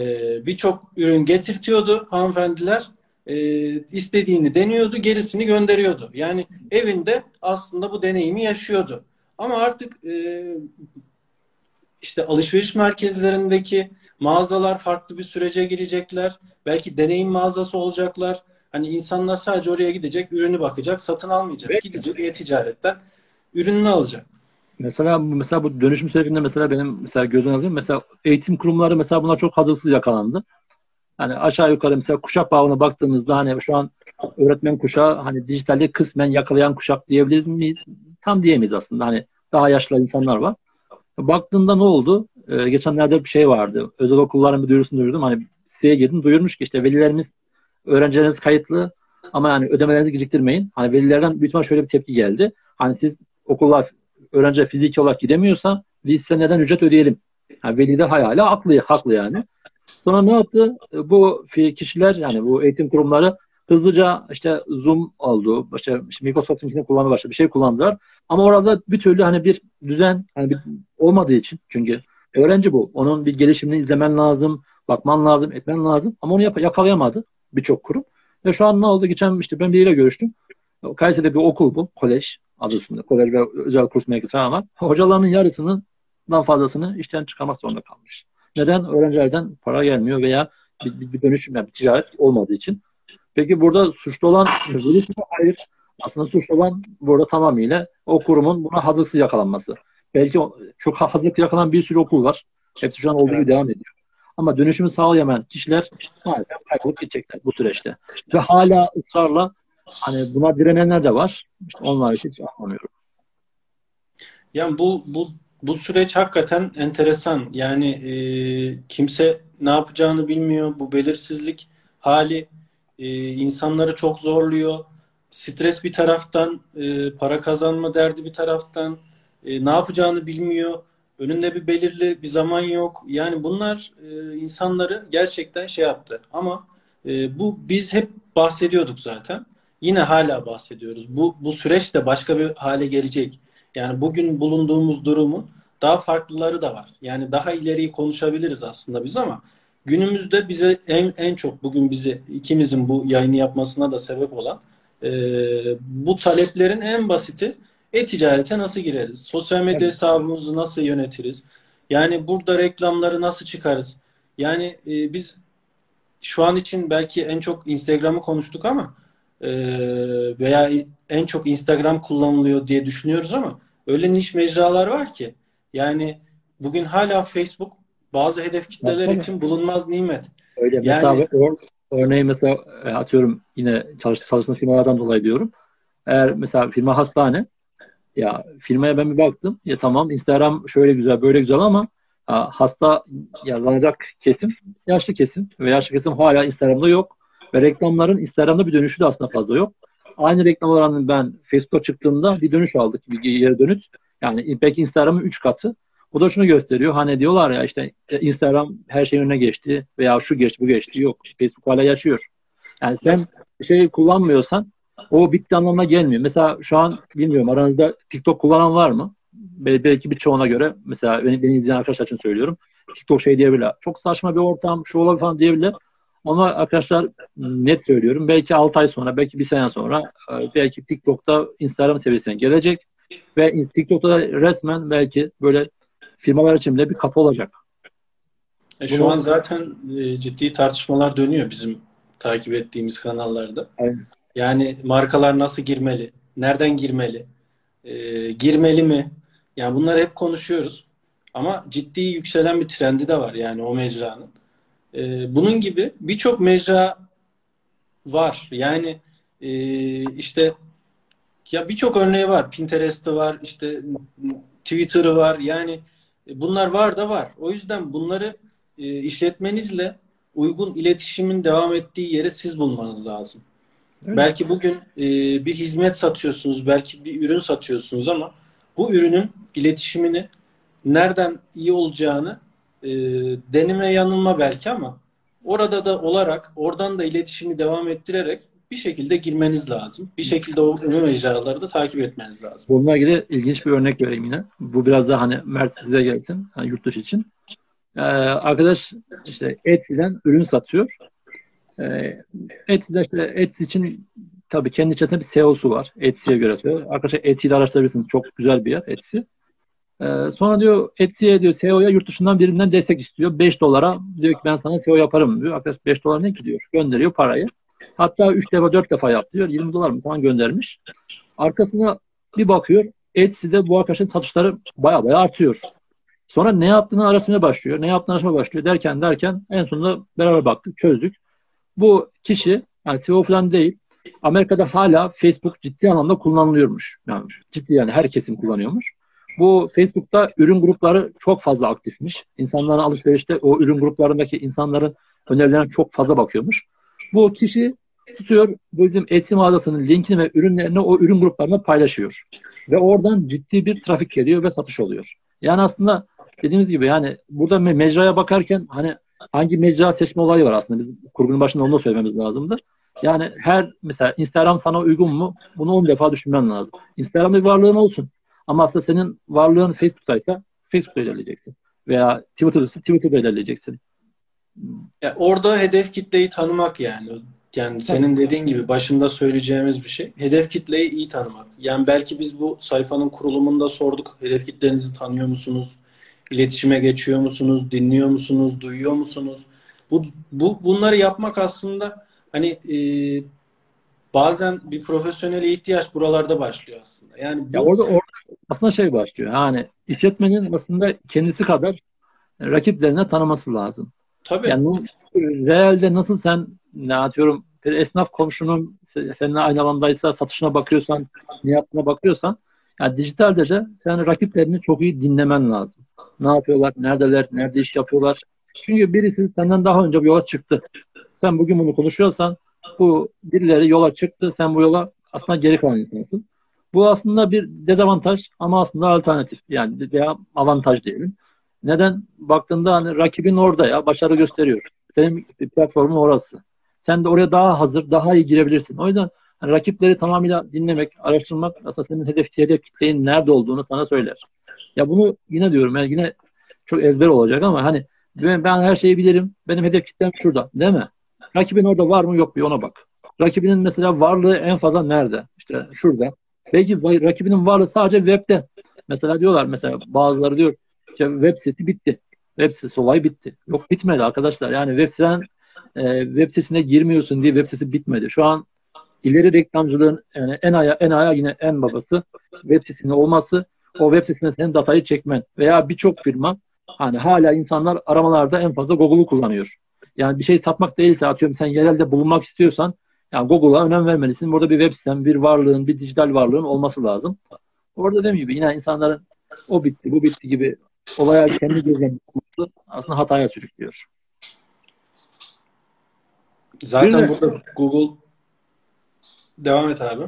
Birçok ürün getirtiyordu hanımefendiler e, istediğini deniyordu, gerisini gönderiyordu. Yani evinde aslında bu deneyimi yaşıyordu. Ama artık e, işte alışveriş merkezlerindeki mağazalar farklı bir sürece girecekler. Belki deneyim mağazası olacaklar. Hani insanlar sadece oraya gidecek, ürünü bakacak, satın almayacak. Evet. Gidecek e-ticaretten ürününü alacak. Mesela mesela bu dönüşüm sürecinde mesela benim mesela gözüm alıyorum. Mesela eğitim kurumları mesela buna çok hazırsız yakalandı. Hani aşağı yukarı mesela kuşak bağına baktığımızda hani şu an öğretmen kuşağı hani dijitalde kısmen yakalayan kuşak diyebilir miyiz? Tam diyemeyiz aslında. Hani daha yaşlı insanlar var. Baktığında ne oldu? Ee, geçenlerde bir şey vardı. Özel okulların bir duyurusunu duydum. Hani siteye girdim. Duyurmuş ki işte velilerimiz öğrencileriniz kayıtlı ama yani ödemelerinizi geciktirmeyin. Hani velilerden büyük şöyle bir tepki geldi. Hani siz okullar öğrenci fiziki olarak gidemiyorsa biz size neden ücret ödeyelim? Yani veli de hala haklı, haklı yani. Sonra ne yaptı? Bu kişiler yani bu eğitim kurumları hızlıca işte Zoom oldu. İşte, işte Microsoft'un kullanmaya başladı. Bir şey kullandılar. Ama orada bir türlü hani bir düzen hani bir, olmadığı için çünkü öğrenci bu. Onun bir gelişimini izlemen lazım, bakman lazım, etmen lazım. Ama onu yap yakalayamadı birçok kurum. Ve şu an ne oldu? Geçen işte ben biriyle görüştüm. Kayseri'de bir okul bu. Kolej adı üstünde. Kolej ve özel kurs merkezi falan var. Hocalarının yarısının fazlasını işten çıkarmak zorunda kalmış. Neden? Öğrencilerden para gelmiyor veya bir, bir, bir dönüşüm, yani bir ticaret olmadığı için. Peki burada suçlu olan virüs mü? Hayır. Aslında suçlu olan burada tamamıyla o kurumun buna hazırsız yakalanması. Belki çok hazırlıklı yakalanan bir sürü okul var. Hepsi şu an olduğu gibi devam ediyor. Ama dönüşümü sağlayamayan kişiler maalesef kaybolup gidecekler bu süreçte. Ve hala ısrarla hani buna direnenler de var. İşte onlar hiç anlamıyorum. Yani bu bu bu süreç hakikaten enteresan. Yani e, kimse ne yapacağını bilmiyor. Bu belirsizlik hali e, insanları çok zorluyor. Stres bir taraftan, e, para kazanma derdi bir taraftan, e, ne yapacağını bilmiyor. Önünde bir belirli bir zaman yok. Yani bunlar e, insanları gerçekten şey yaptı. Ama e, bu biz hep bahsediyorduk zaten. Yine hala bahsediyoruz. Bu bu süreç de başka bir hale gelecek. Yani bugün bulunduğumuz durumun daha farklıları da var. Yani daha ileriyi konuşabiliriz aslında biz ama günümüzde bize en en çok bugün bizi ikimizin bu yayını yapmasına da sebep olan e, bu taleplerin en basiti e-ticarete nasıl gireriz? Sosyal medya evet. hesabımızı nasıl yönetiriz? Yani burada reklamları nasıl çıkarız? Yani e, biz şu an için belki en çok Instagram'ı konuştuk ama e, veya en çok Instagram kullanılıyor diye düşünüyoruz ama öyle niş mecralar var ki yani bugün hala Facebook bazı hedef kitleler için bulunmaz nimet. Öyle yani, mesela örneğin mesela atıyorum yine çalıştığı çalıştığım firmalardan dolayı diyorum. Eğer mesela firma hastane ya firmaya ben bir baktım. Ya tamam Instagram şöyle güzel böyle güzel ama hasta yaralanacak kesim yaşlı kesim ve yaşlı kesim hala Instagram'da yok. Ve reklamların Instagram'da bir dönüşü de aslında fazla yok. Aynı reklam oranını ben Facebook'a çıktığımda bir dönüş aldık. Bir geri dönüş. Yani belki Instagram'ın 3 katı. O da şunu gösteriyor. Hani diyorlar ya işte e, Instagram her şeyin önüne geçti veya şu geçti bu geçti. Yok. Facebook hala yaşıyor. Yani sen şey kullanmıyorsan o bitti anlamına gelmiyor. Mesela şu an bilmiyorum aranızda TikTok kullanan var mı? Belki birçoğuna göre mesela beni, beni izleyen arkadaşlar için söylüyorum. TikTok şey diyebilirler. Çok saçma bir ortam, şu olabilir falan diyebilirler. Ama arkadaşlar net söylüyorum. Belki 6 ay sonra, belki bir sene sonra e, belki TikTok'ta Instagram seviyesine gelecek. Ve TikTok'ta resmen belki böyle firmalar için bile bir kapı olacak. E şu Bunu... an zaten e, ciddi tartışmalar dönüyor bizim takip ettiğimiz kanallarda. Aynen. Yani markalar nasıl girmeli? Nereden girmeli? E, girmeli mi? Yani bunları hep konuşuyoruz. Ama ciddi yükselen bir trendi de var yani o mecranın. E, bunun gibi birçok mecra var. Yani e, işte ya birçok örneği var. Pinterest'ı var, işte Twitter'ı var. Yani bunlar var da var. O yüzden bunları e, işletmenizle uygun iletişimin devam ettiği yeri siz bulmanız lazım. Öyle. Belki bugün e, bir hizmet satıyorsunuz, belki bir ürün satıyorsunuz ama bu ürünün iletişimini nereden iyi olacağını e, deneme yanılma belki ama orada da olarak oradan da iletişimi devam ettirerek bir şekilde girmeniz lazım. Bir şekilde o ünlü mecraları da takip etmeniz lazım. Bununla ilgili ilginç bir örnek vereyim yine. Bu biraz daha hani Mert size gelsin. Hani yurt dışı için. Ee, arkadaş işte Etsy'den ürün satıyor. Ee, Etsy'de işte Etsy için tabii kendi içerisinde bir SEO'su var. Etsy'ye göre. Arkadaşlar Etsy'de araştırabilirsiniz. Çok güzel bir yer Etsy. Ee, sonra diyor Etsy'ye diyor SEO'ya yurt dışından birinden destek istiyor. 5 dolara diyor ki ben sana SEO yaparım diyor. Arkadaş 5 dolar ne ki diyor. Gönderiyor parayı. Hatta 3 defa 4 defa yaptı diyor. 20 dolar mı falan göndermiş. Arkasına bir bakıyor. Etsy'de bu arkadaşın satışları baya baya artıyor. Sonra ne yaptığını araştırmaya başlıyor. Ne yaptığını araştırmaya başlıyor derken derken en sonunda beraber baktık, çözdük. Bu kişi yani CEO falan değil. Amerika'da hala Facebook ciddi anlamda kullanılıyormuş. Yani ciddi yani herkesin kullanıyormuş. Bu Facebook'ta ürün grupları çok fazla aktifmiş. İnsanların alışverişte o ürün gruplarındaki insanların önerilerine çok fazla bakıyormuş. Bu kişi tutuyor bizim Etsy mağazasının linkini ve ürünlerini o ürün gruplarına paylaşıyor. Ve oradan ciddi bir trafik geliyor ve satış oluyor. Yani aslında dediğimiz gibi yani burada mecraya bakarken hani hangi mecra seçme olayı var aslında. Biz kurgunun başında onu da söylememiz lazımdı. Yani her mesela Instagram sana uygun mu? Bunu 10 defa düşünmen lazım. Instagram'da bir varlığın olsun. Ama aslında senin varlığın Facebook'taysa Facebook'ta ilerleyeceksin. Veya Twitter'da Twitter'da ilerleyeceksin. Ya orada hedef kitleyi tanımak yani. Yani senin dediğin gibi başında söyleyeceğimiz bir şey. Hedef kitleyi iyi tanımak. Yani belki biz bu sayfanın kurulumunda sorduk. Hedef kitlenizi tanıyor musunuz? İletişime geçiyor musunuz? Dinliyor musunuz? Duyuyor musunuz? Bu, bu bunları yapmak aslında hani e, bazen bir profesyonele ihtiyaç buralarda başlıyor aslında. Yani bu... ya orada, orada aslında şey başlıyor. Yani işletmenin aslında kendisi kadar rakiplerine tanıması lazım. Tabii. Yani realde nasıl sen ne atıyorum bir esnaf komşunun seninle aynı alandaysa satışına bakıyorsan, ne yaptığına bakıyorsan yani dijitalde de sen rakiplerini çok iyi dinlemen lazım. Ne yapıyorlar, neredeler, nerede iş yapıyorlar. Çünkü birisi senden daha önce bir yola çıktı. Sen bugün bunu konuşuyorsan bu birileri yola çıktı. Sen bu yola aslında geri kalan insansın. Bu aslında bir dezavantaj ama aslında alternatif yani veya avantaj diyelim. Neden? Baktığında hani rakibin orada ya başarı gösteriyor. Senin platformun orası. Sen de oraya daha hazır, daha iyi girebilirsin. O yüzden hani rakipleri tamamıyla dinlemek, araştırmak aslında senin hedef, hedef kitleyin nerede olduğunu sana söyler. Ya bunu yine diyorum yani yine çok ezber olacak ama hani ben, ben her şeyi bilirim. Benim hedef kitlem şurada. Değil mi? Rakibin orada var mı yok mu ona bak. Rakibinin mesela varlığı en fazla nerede? İşte şurada. Belki rakibinin varlığı sadece webde. Mesela diyorlar mesela bazıları diyor işte web sitesi bitti. Web sitesi olay bitti. Yok bitmedi arkadaşlar. Yani web siten e, web sitesine girmiyorsun diye web sitesi bitmedi. Şu an ileri reklamcılığın yani en aya en aya yine en babası web sitesinin olması o web sitesine senin datayı çekmen veya birçok firma hani hala insanlar aramalarda en fazla Google'u kullanıyor. Yani bir şey satmak değilse atıyorum sen yerelde bulunmak istiyorsan yani Google'a önem vermelisin. Burada bir web siten, bir varlığın, bir dijital varlığın olması lazım. Orada dediğim gibi yine insanların o bitti, bu bitti gibi olaya kendi gözlemle bakması aslında hataya sürüklüyor. Zaten de, burada Google devam et abi.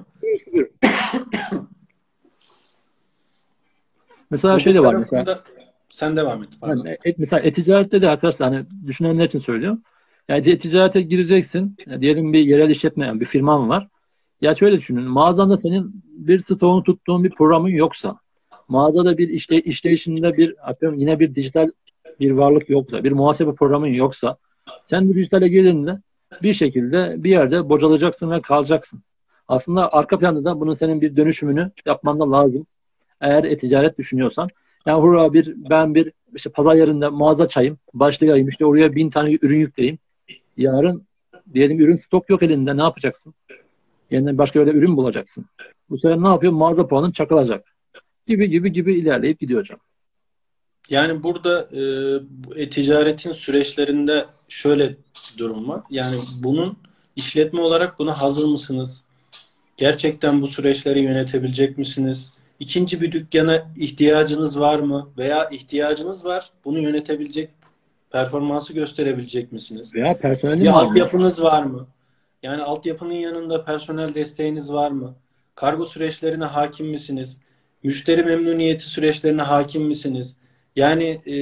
mesela Google şey de var mesela. Sen devam et. Yani, et, mesela e-ticarette de arkadaşlar hani düşünenler için söylüyorum. Yani e-ticarete gireceksin. Yani diyelim bir yerel işletme, bir firman var. Ya şöyle düşünün. Mağazanda senin bir stoğunu tuttuğun bir programın yoksa, mağazada bir işte işleyişinde bir atıyorum yine bir dijital bir varlık yoksa, bir muhasebe programın yoksa, sen bu dijitale girdiğinde bir şekilde bir yerde bocalayacaksın ve kalacaksın. Aslında arka planda da bunun senin bir dönüşümünü yapman da lazım. Eğer e-ticaret düşünüyorsan. Yani hurra bir ben bir işte pazar yerinde mağaza çayım, başlayayım işte oraya bin tane ürün yükleyeyim. Yarın diyelim ürün stok yok elinde ne yapacaksın? Yeniden başka yerde ürün bulacaksın. Bu sefer ne yapıyor? Mağaza puanın çakılacak. Gibi gibi gibi ilerleyip gidiyor hocam. Yani burada e, ticaretin süreçlerinde şöyle durum var. Yani bunun işletme olarak buna hazır mısınız? Gerçekten bu süreçleri yönetebilecek misiniz? İkinci bir dükkana ihtiyacınız var mı? Veya ihtiyacınız var, bunu yönetebilecek performansı gösterebilecek misiniz? Veya personel bir altyapınız var mı? Yani altyapının yanında personel desteğiniz var mı? Kargo süreçlerine hakim misiniz? Müşteri memnuniyeti süreçlerine hakim misiniz? Yani e,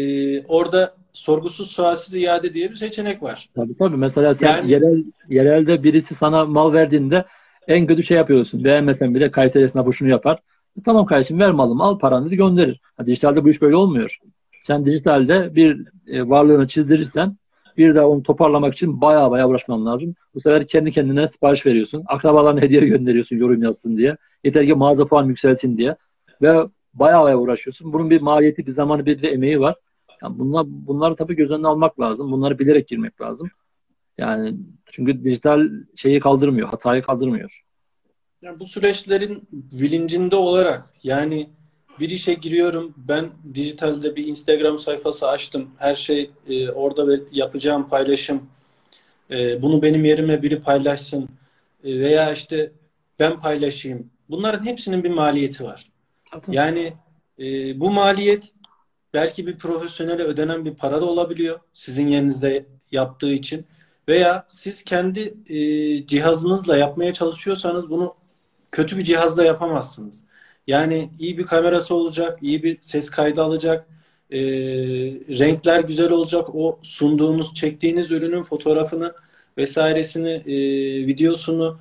orada sorgusuz sualsiz iade diye bir seçenek var. Tabii tabii. Mesela sen yani, yerel, yerelde birisi sana mal verdiğinde en kötü şey yapıyorsun. Beğenmesen bile Kayseri esnafı şunu yapar. E, tamam kardeşim ver malımı al paranı gönderir. Ha, dijitalde bu iş böyle olmuyor. Sen dijitalde bir e, varlığını çizdirirsen bir daha onu toparlamak için baya baya uğraşman lazım. Bu sefer kendi kendine sipariş veriyorsun. Akrabalarına hediye gönderiyorsun yorum yazsın diye. Yeter ki mağaza puan yükselsin diye. Ve baya baya uğraşıyorsun. Bunun bir maliyeti, bir zamanı, bir de emeği var. Yani bunlar, bunları tabii göz önüne almak lazım. Bunları bilerek girmek lazım. Yani çünkü dijital şeyi kaldırmıyor, hatayı kaldırmıyor. Yani bu süreçlerin bilincinde olarak yani bir işe giriyorum. Ben dijitalde bir Instagram sayfası açtım. Her şey e, orada ve yapacağım paylaşım. E, bunu benim yerime biri paylaşsın. E, veya işte ben paylaşayım. Bunların hepsinin bir maliyeti var. Tabii. Yani e, bu maliyet belki bir profesyonele ödenen bir para da olabiliyor. Sizin yerinizde yaptığı için. Veya siz kendi e, cihazınızla yapmaya çalışıyorsanız bunu kötü bir cihazla yapamazsınız. Yani iyi bir kamerası olacak, iyi bir ses kaydı alacak, e, renkler güzel olacak. O sunduğunuz, çektiğiniz ürünün fotoğrafını vesairesini, e, videosunu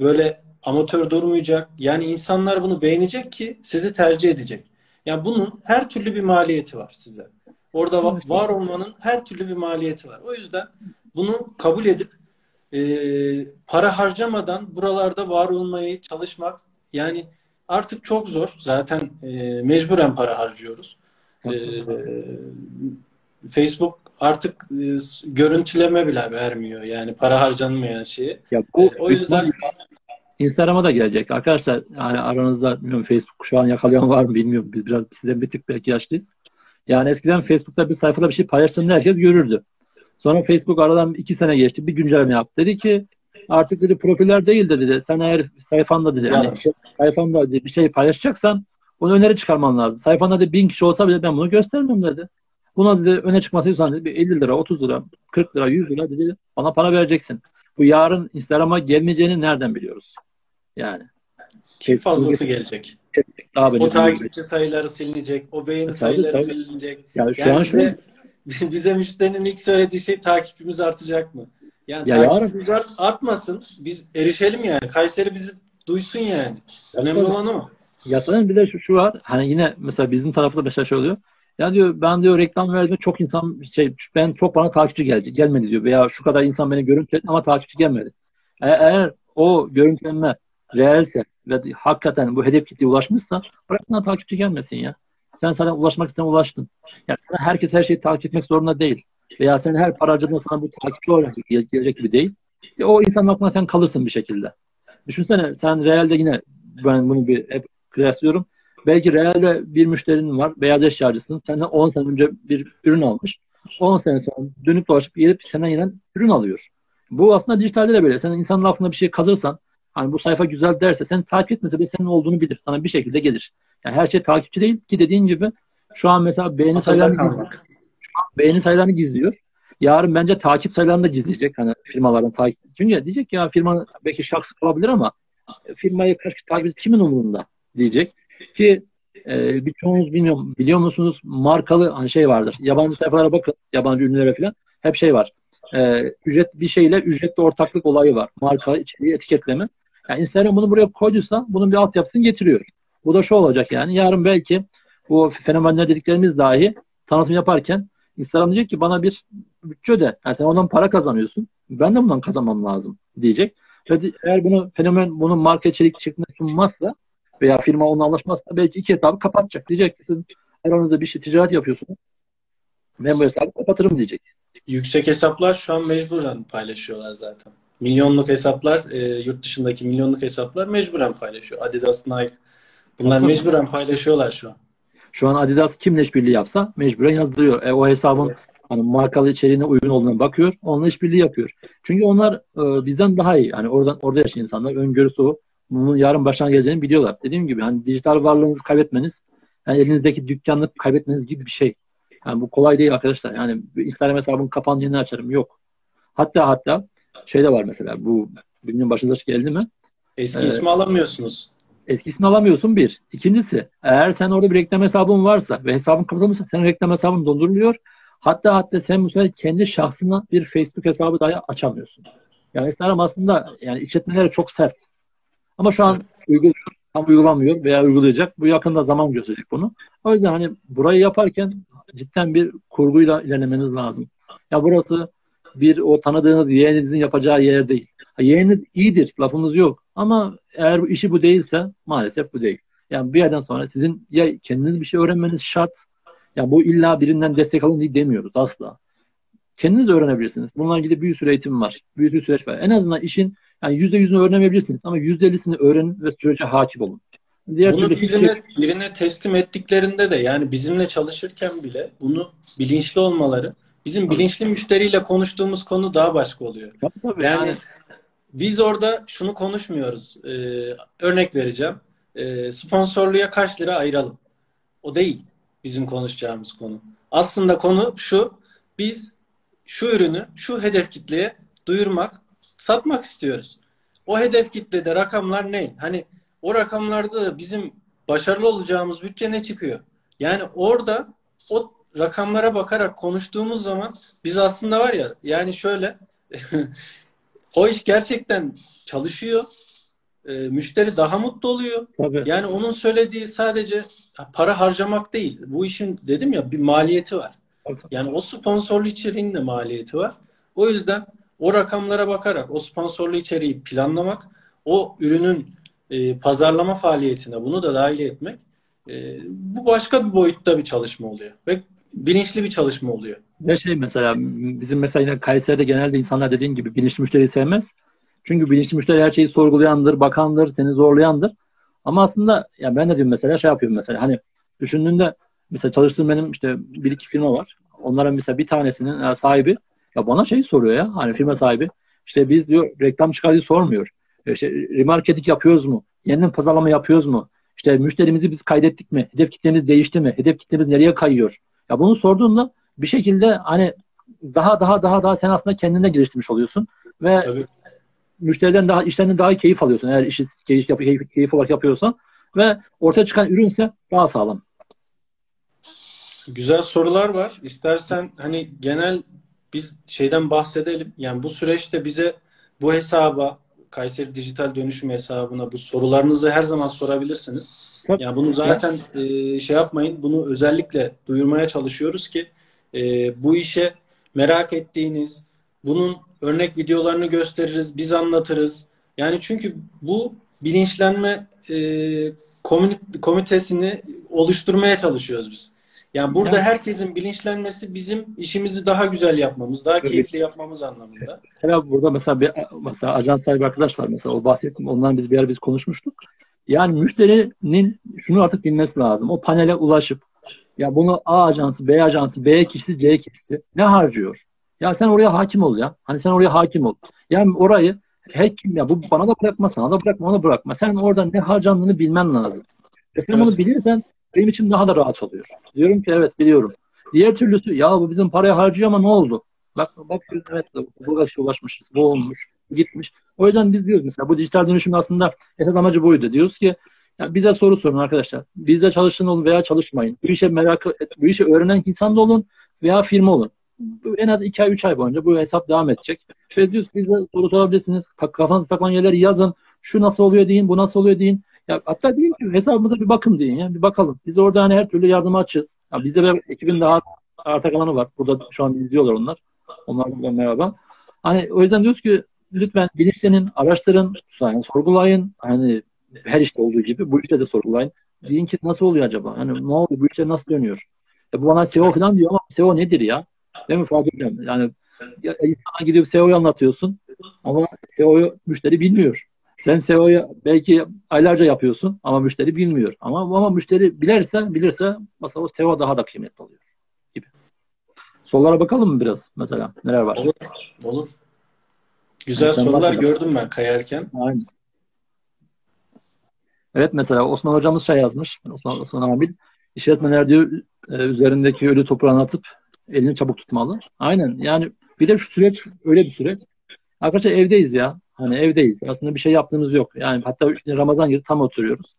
böyle amatör durmayacak. Yani insanlar bunu beğenecek ki sizi tercih edecek. Yani bunun her türlü bir maliyeti var size. Orada var olmanın her türlü bir maliyeti var. O yüzden bunu kabul edip e, para harcamadan buralarda var olmayı çalışmak yani artık çok zor. Zaten e, mecburen para harcıyoruz. E, Facebook artık e, görüntüleme bile vermiyor. Yani para harcanmayan şeyi. Ya bu, e, o yüzden Instagram'a da gelecek. Arkadaşlar yani aranızda bilmiyorum Facebook şu an yakalayan var mı bilmiyorum. Biz biraz sizden bir tık belki yaşlıyız. Yani eskiden Facebook'ta bir sayfada bir şey paylaştığında herkes görürdü. Sonra Facebook aradan iki sene geçti. Bir güncelleme yaptı. Dedi ki artık dedi profiller değil de dedi. Sen eğer sayfanda dedi. Yani şey, sayfanda dedi, bir şey paylaşacaksan onu öneri çıkarman lazım. Sayfanda dedi bin kişi olsa bile ben bunu göstermem dedi. Buna dedi öne çıkması istiyorsan dedi 50 lira, 30 lira, 40 lira, 100 lira dedi. Bana para vereceksin. Bu yarın Instagram'a gelmeyeceğini nereden biliyoruz? Yani. Kim fazlası gelecek? Daha o takipçi sayıları silinecek. O beğeni tabii, sayıları tabii. silinecek. Yani şu yani an bize, şu... bize müşterinin ilk söylediği şey takipçimiz artacak mı? Yani ya takipçimiz yarın... artmasın. Biz erişelim yani. Kayseri bizi duysun yani. Önemli olan o. Ya sanırım bir de şu, şu var. Hani yine mesela bizim tarafta mesela şey oluyor. Ya diyor ben diyor reklam verdim çok insan şey ben çok bana takipçi gelecek gelmedi diyor veya şu kadar insan beni görüntüledi ama takipçi gelmedi. Eğer, eğer o görüntülenme reelse ve hakikaten bu hedef kitleye ulaşmışsa bıraksana takipçi gelmesin ya. Sen zaten ulaşmak isteyen ulaştın. Yani herkes her şeyi takip etmek zorunda değil. Veya sen her para harcadığında sana bu takipçi olarak gelecek gibi değil. E, o insanın aklına sen kalırsın bir şekilde. Düşünsene sen realde yine ben bunu bir hep kıyaslıyorum. Belki realde bir müşterinin var. Beyaz eşyacısın. Senden 10 sene önce bir ürün almış. 10 sene sonra dönüp dolaşıp gelip senden yine ürün alıyor. Bu aslında dijitalde de böyle. Sen insanın aklına bir şey kazırsan Hani bu sayfa güzel derse sen takip etmese de senin olduğunu bilir. Sana bir şekilde gelir. Yani her şey takipçi değil ki dediğin gibi Şu an mesela beğeni sayılarını. Beğeni sayılarını gizliyor. Yarın bence takip sayılarını da gizleyecek. Hani firmaların takip. Çünkü diyecek ya firma belki şahsı olabilir ama firmayı kişi takip kimin umurunda diyecek. Ki e, birçoğunuz bilmiyorum biliyor musunuz markalı hani şey vardır. Yabancı sayfalara bakın yabancı ürünlere falan hep şey var. E, ücret bir şeyle ücretli ortaklık olayı var. Marka içeriği etiketleme. Yani Instagram bunu buraya koyduysa bunun bir altyapısını getiriyor. Bu da şu olacak yani. Yarın belki bu fenomenler dediklerimiz dahi tanıtım yaparken Instagram diyecek ki bana bir bütçe öde. Yani sen ondan para kazanıyorsun. Ben de bundan kazanmam lazım diyecek. Ve eğer bunu fenomen bunu marka içerik şeklinde sunmazsa veya firma onunla anlaşmazsa belki iki hesabı kapatacak. Diyecek ki siz aranızda bir şey ticaret yapıyorsunuz. Ben bu hesabı kapatırım diyecek. Yüksek hesaplar şu an mecburen paylaşıyorlar zaten. Milyonluk hesaplar, e, yurt dışındaki milyonluk hesaplar mecburen paylaşıyor. Adidas, Nike. Bunlar mecburen paylaşıyorlar şu an. Şu an Adidas kimle işbirliği yapsa mecburen yazdırıyor. E, o hesabın hani markalı içeriğine uygun olduğuna bakıyor. Onunla işbirliği yapıyor. Çünkü onlar e, bizden daha iyi. Hani oradan orada yaşayan insanlar öngörüsü o. Bunun yarın başına geleceğini biliyorlar. Dediğim gibi hani dijital varlığınızı kaybetmeniz yani elinizdeki dükkanlık kaybetmeniz gibi bir şey. Yani bu kolay değil arkadaşlar. Yani Instagram hesabın kapandı yeni açarım. Yok. Hatta hatta şey de var mesela bu bilmiyorum başınıza geldi mi? Eski ee, ismi alamıyorsunuz. Eski ismi alamıyorsun bir. İkincisi eğer sen orada bir reklam hesabın varsa ve hesabın kapatılmışsa senin reklam hesabın donduruluyor. Hatta hatta sen bu sefer kendi şahsına bir Facebook hesabı dahi açamıyorsun. Yani Instagram aslında yani işletmeleri çok sert. Ama şu an uyguluyor, tam uygulamıyor veya uygulayacak. Bu yakında zaman gösterecek bunu. O yüzden hani burayı yaparken cidden bir kurguyla ilerlemeniz lazım. Ya burası bir o tanıdığınız yeğeninizin yapacağı yer değil. Ha, yeğeniniz iyidir, lafımız yok. Ama eğer bu işi bu değilse maalesef bu değil. Yani bir yerden sonra sizin ya kendiniz bir şey öğrenmeniz şart. Yani bu illa birinden destek alın diye demiyoruz asla. Kendiniz öğrenebilirsiniz. Bununla ilgili bir sürü eğitim var. Bir sürü süreç var. En azından işin yani yüzde yüzünü öğrenemeyebilirsiniz ama yüzde ellisini öğrenin ve sürece hakim olun. Diğer bunu birine, şey... birine teslim ettiklerinde de yani bizimle çalışırken bile bunu bilinçli olmaları bizim tabii. bilinçli müşteriyle konuştuğumuz konu daha başka oluyor. Tabii, tabii. Yani, yani biz orada şunu konuşmuyoruz. Ee, örnek vereceğim. Ee, sponsorluğa kaç lira ayıralım? O değil bizim konuşacağımız konu. Aslında konu şu. Biz şu ürünü şu hedef kitleye duyurmak, satmak istiyoruz. O hedef kitlede rakamlar ne? Hani o rakamlarda da bizim başarılı olacağımız bütçe ne çıkıyor? Yani orada o rakamlara bakarak konuştuğumuz zaman biz aslında var ya yani şöyle o iş gerçekten çalışıyor. E, müşteri daha mutlu oluyor. Tabii. Yani onun söylediği sadece para harcamak değil. Bu işin dedim ya bir maliyeti var. Yani o sponsorlu içeriğin de maliyeti var. O yüzden o rakamlara bakarak o sponsorlu içeriği planlamak, o ürünün e, pazarlama faaliyetine bunu da dahil etmek e, bu başka bir boyutta bir çalışma oluyor. Ve bilinçli bir çalışma oluyor. Ve şey mesela bizim mesela yine Kayseri'de genelde insanlar dediğin gibi bilinçli müşteriyi sevmez. Çünkü bilinçli müşteri her şeyi sorgulayandır, bakandır, seni zorlayandır. Ama aslında ya ben de diyorum mesela şey yapıyorum mesela hani düşündüğünde mesela çalıştığım benim işte bir iki firma var. Onların mesela bir tanesinin sahibi ya bana şey soruyor ya hani firma sahibi işte biz diyor reklam çıkardığı sormuyor. İşte remarketing yapıyoruz mu? Yeniden pazarlama yapıyoruz mu? İşte müşterimizi biz kaydettik mi? Hedef kitlemiz değişti mi? Hedef kitlemiz nereye kayıyor? Ya bunu sorduğunda bir şekilde hani daha daha daha daha sen aslında kendinde geliştirmiş oluyorsun ve Tabii. müşteriden daha işlerinden daha keyif alıyorsun eğer işi keyif, keyif, keyif olarak yapıyorsan ve ortaya çıkan ürünse daha sağlam. Güzel sorular var. İstersen hani genel biz şeyden bahsedelim. Yani bu süreçte bize bu hesaba Kayseri Dijital Dönüşüm hesabına bu sorularınızı her zaman sorabilirsiniz. Tabii. Yani bunu zaten e, şey yapmayın. Bunu özellikle duyurmaya çalışıyoruz ki e, bu işe merak ettiğiniz, bunun örnek videolarını gösteririz, biz anlatırız. Yani çünkü bu bilinçlenme e, komitesini oluşturmaya çalışıyoruz biz. Yani burada yani, herkesin bilinçlenmesi bizim işimizi daha güzel yapmamız, daha tabii. keyifli yapmamız anlamında. Mesela burada mesela bir mesela ajans sahibi arkadaş var mesela o bahsettim. Ondan biz bir yer biz konuşmuştuk. Yani müşterinin şunu artık bilmesi lazım. O panele ulaşıp ya bunu A ajansı, B ajansı, B kişisi, C kişisi ne harcıyor? Ya sen oraya hakim ol ya. Hani sen oraya hakim ol. Yani orayı her kim ya bu bana da bırakma, sana da bırakma, ona bırakma. Sen orada ne harcandığını bilmen lazım. E sen evet. bunu bilirsen benim için daha da rahat oluyor. Diyorum ki evet biliyorum. Diğer türlüsü ya bu bizim parayı harcıyor ama ne oldu? Bak bak evet burada şey ulaşmışız. Bu olmuş. Gitmiş. O yüzden biz diyoruz mesela bu dijital dönüşüm aslında esas amacı buydu. Diyoruz ki ya bize soru sorun arkadaşlar. Bizde çalışın olun veya çalışmayın. Bu işe merak bu işi öğrenen insan da olun veya firma olun. En az 2 ay 3 ay boyunca bu hesap devam edecek. Ve diyoruz bize soru sorabilirsiniz. Kafanızı takılan yerleri yazın. Şu nasıl oluyor deyin, bu nasıl oluyor deyin. Ya hatta deyin ki hesabımıza bir bakın deyin ya. Bir bakalım. Biz orada hani her türlü yardıma açız. Ya bizde bir ekibin daha arta kalanı var. Burada şu an izliyorlar onlar. Onlarla merhaba. Hani o yüzden diyoruz ki lütfen bilinçlenin, araştırın, yani sorgulayın. Hani her işte olduğu gibi bu işte de sorgulayın. Deyin ki nasıl oluyor acaba? Hani ne oluyor? Bu işler nasıl dönüyor? Ya bu bana SEO falan diyor ama SEO nedir ya? Değil mi Fatih Hocam? Yani ya, insana gidip SEO'yu anlatıyorsun ama SEO'yu müşteri bilmiyor. Sen SEO'yu belki aylarca yapıyorsun ama müşteri bilmiyor. Ama ama müşteri bilirse bilirse mesela SEO daha da kıymetli oluyor gibi. Sollara bakalım mı biraz mesela? Neler var? Olur. Olur. Güzel yani sorular gördüm ben kayarken. Aynen. Evet mesela Osman hocamız şey yazmış. Osman, Osman Abil. İşletmeler diyor e, üzerindeki ölü toprağını atıp elini çabuk tutmalı. Aynen. Yani bir de şu süreç öyle bir süreç. Arkadaşlar evdeyiz ya. Hani evdeyiz. Aslında bir şey yaptığımız yok. Yani hatta işte Ramazan gibi tam oturuyoruz.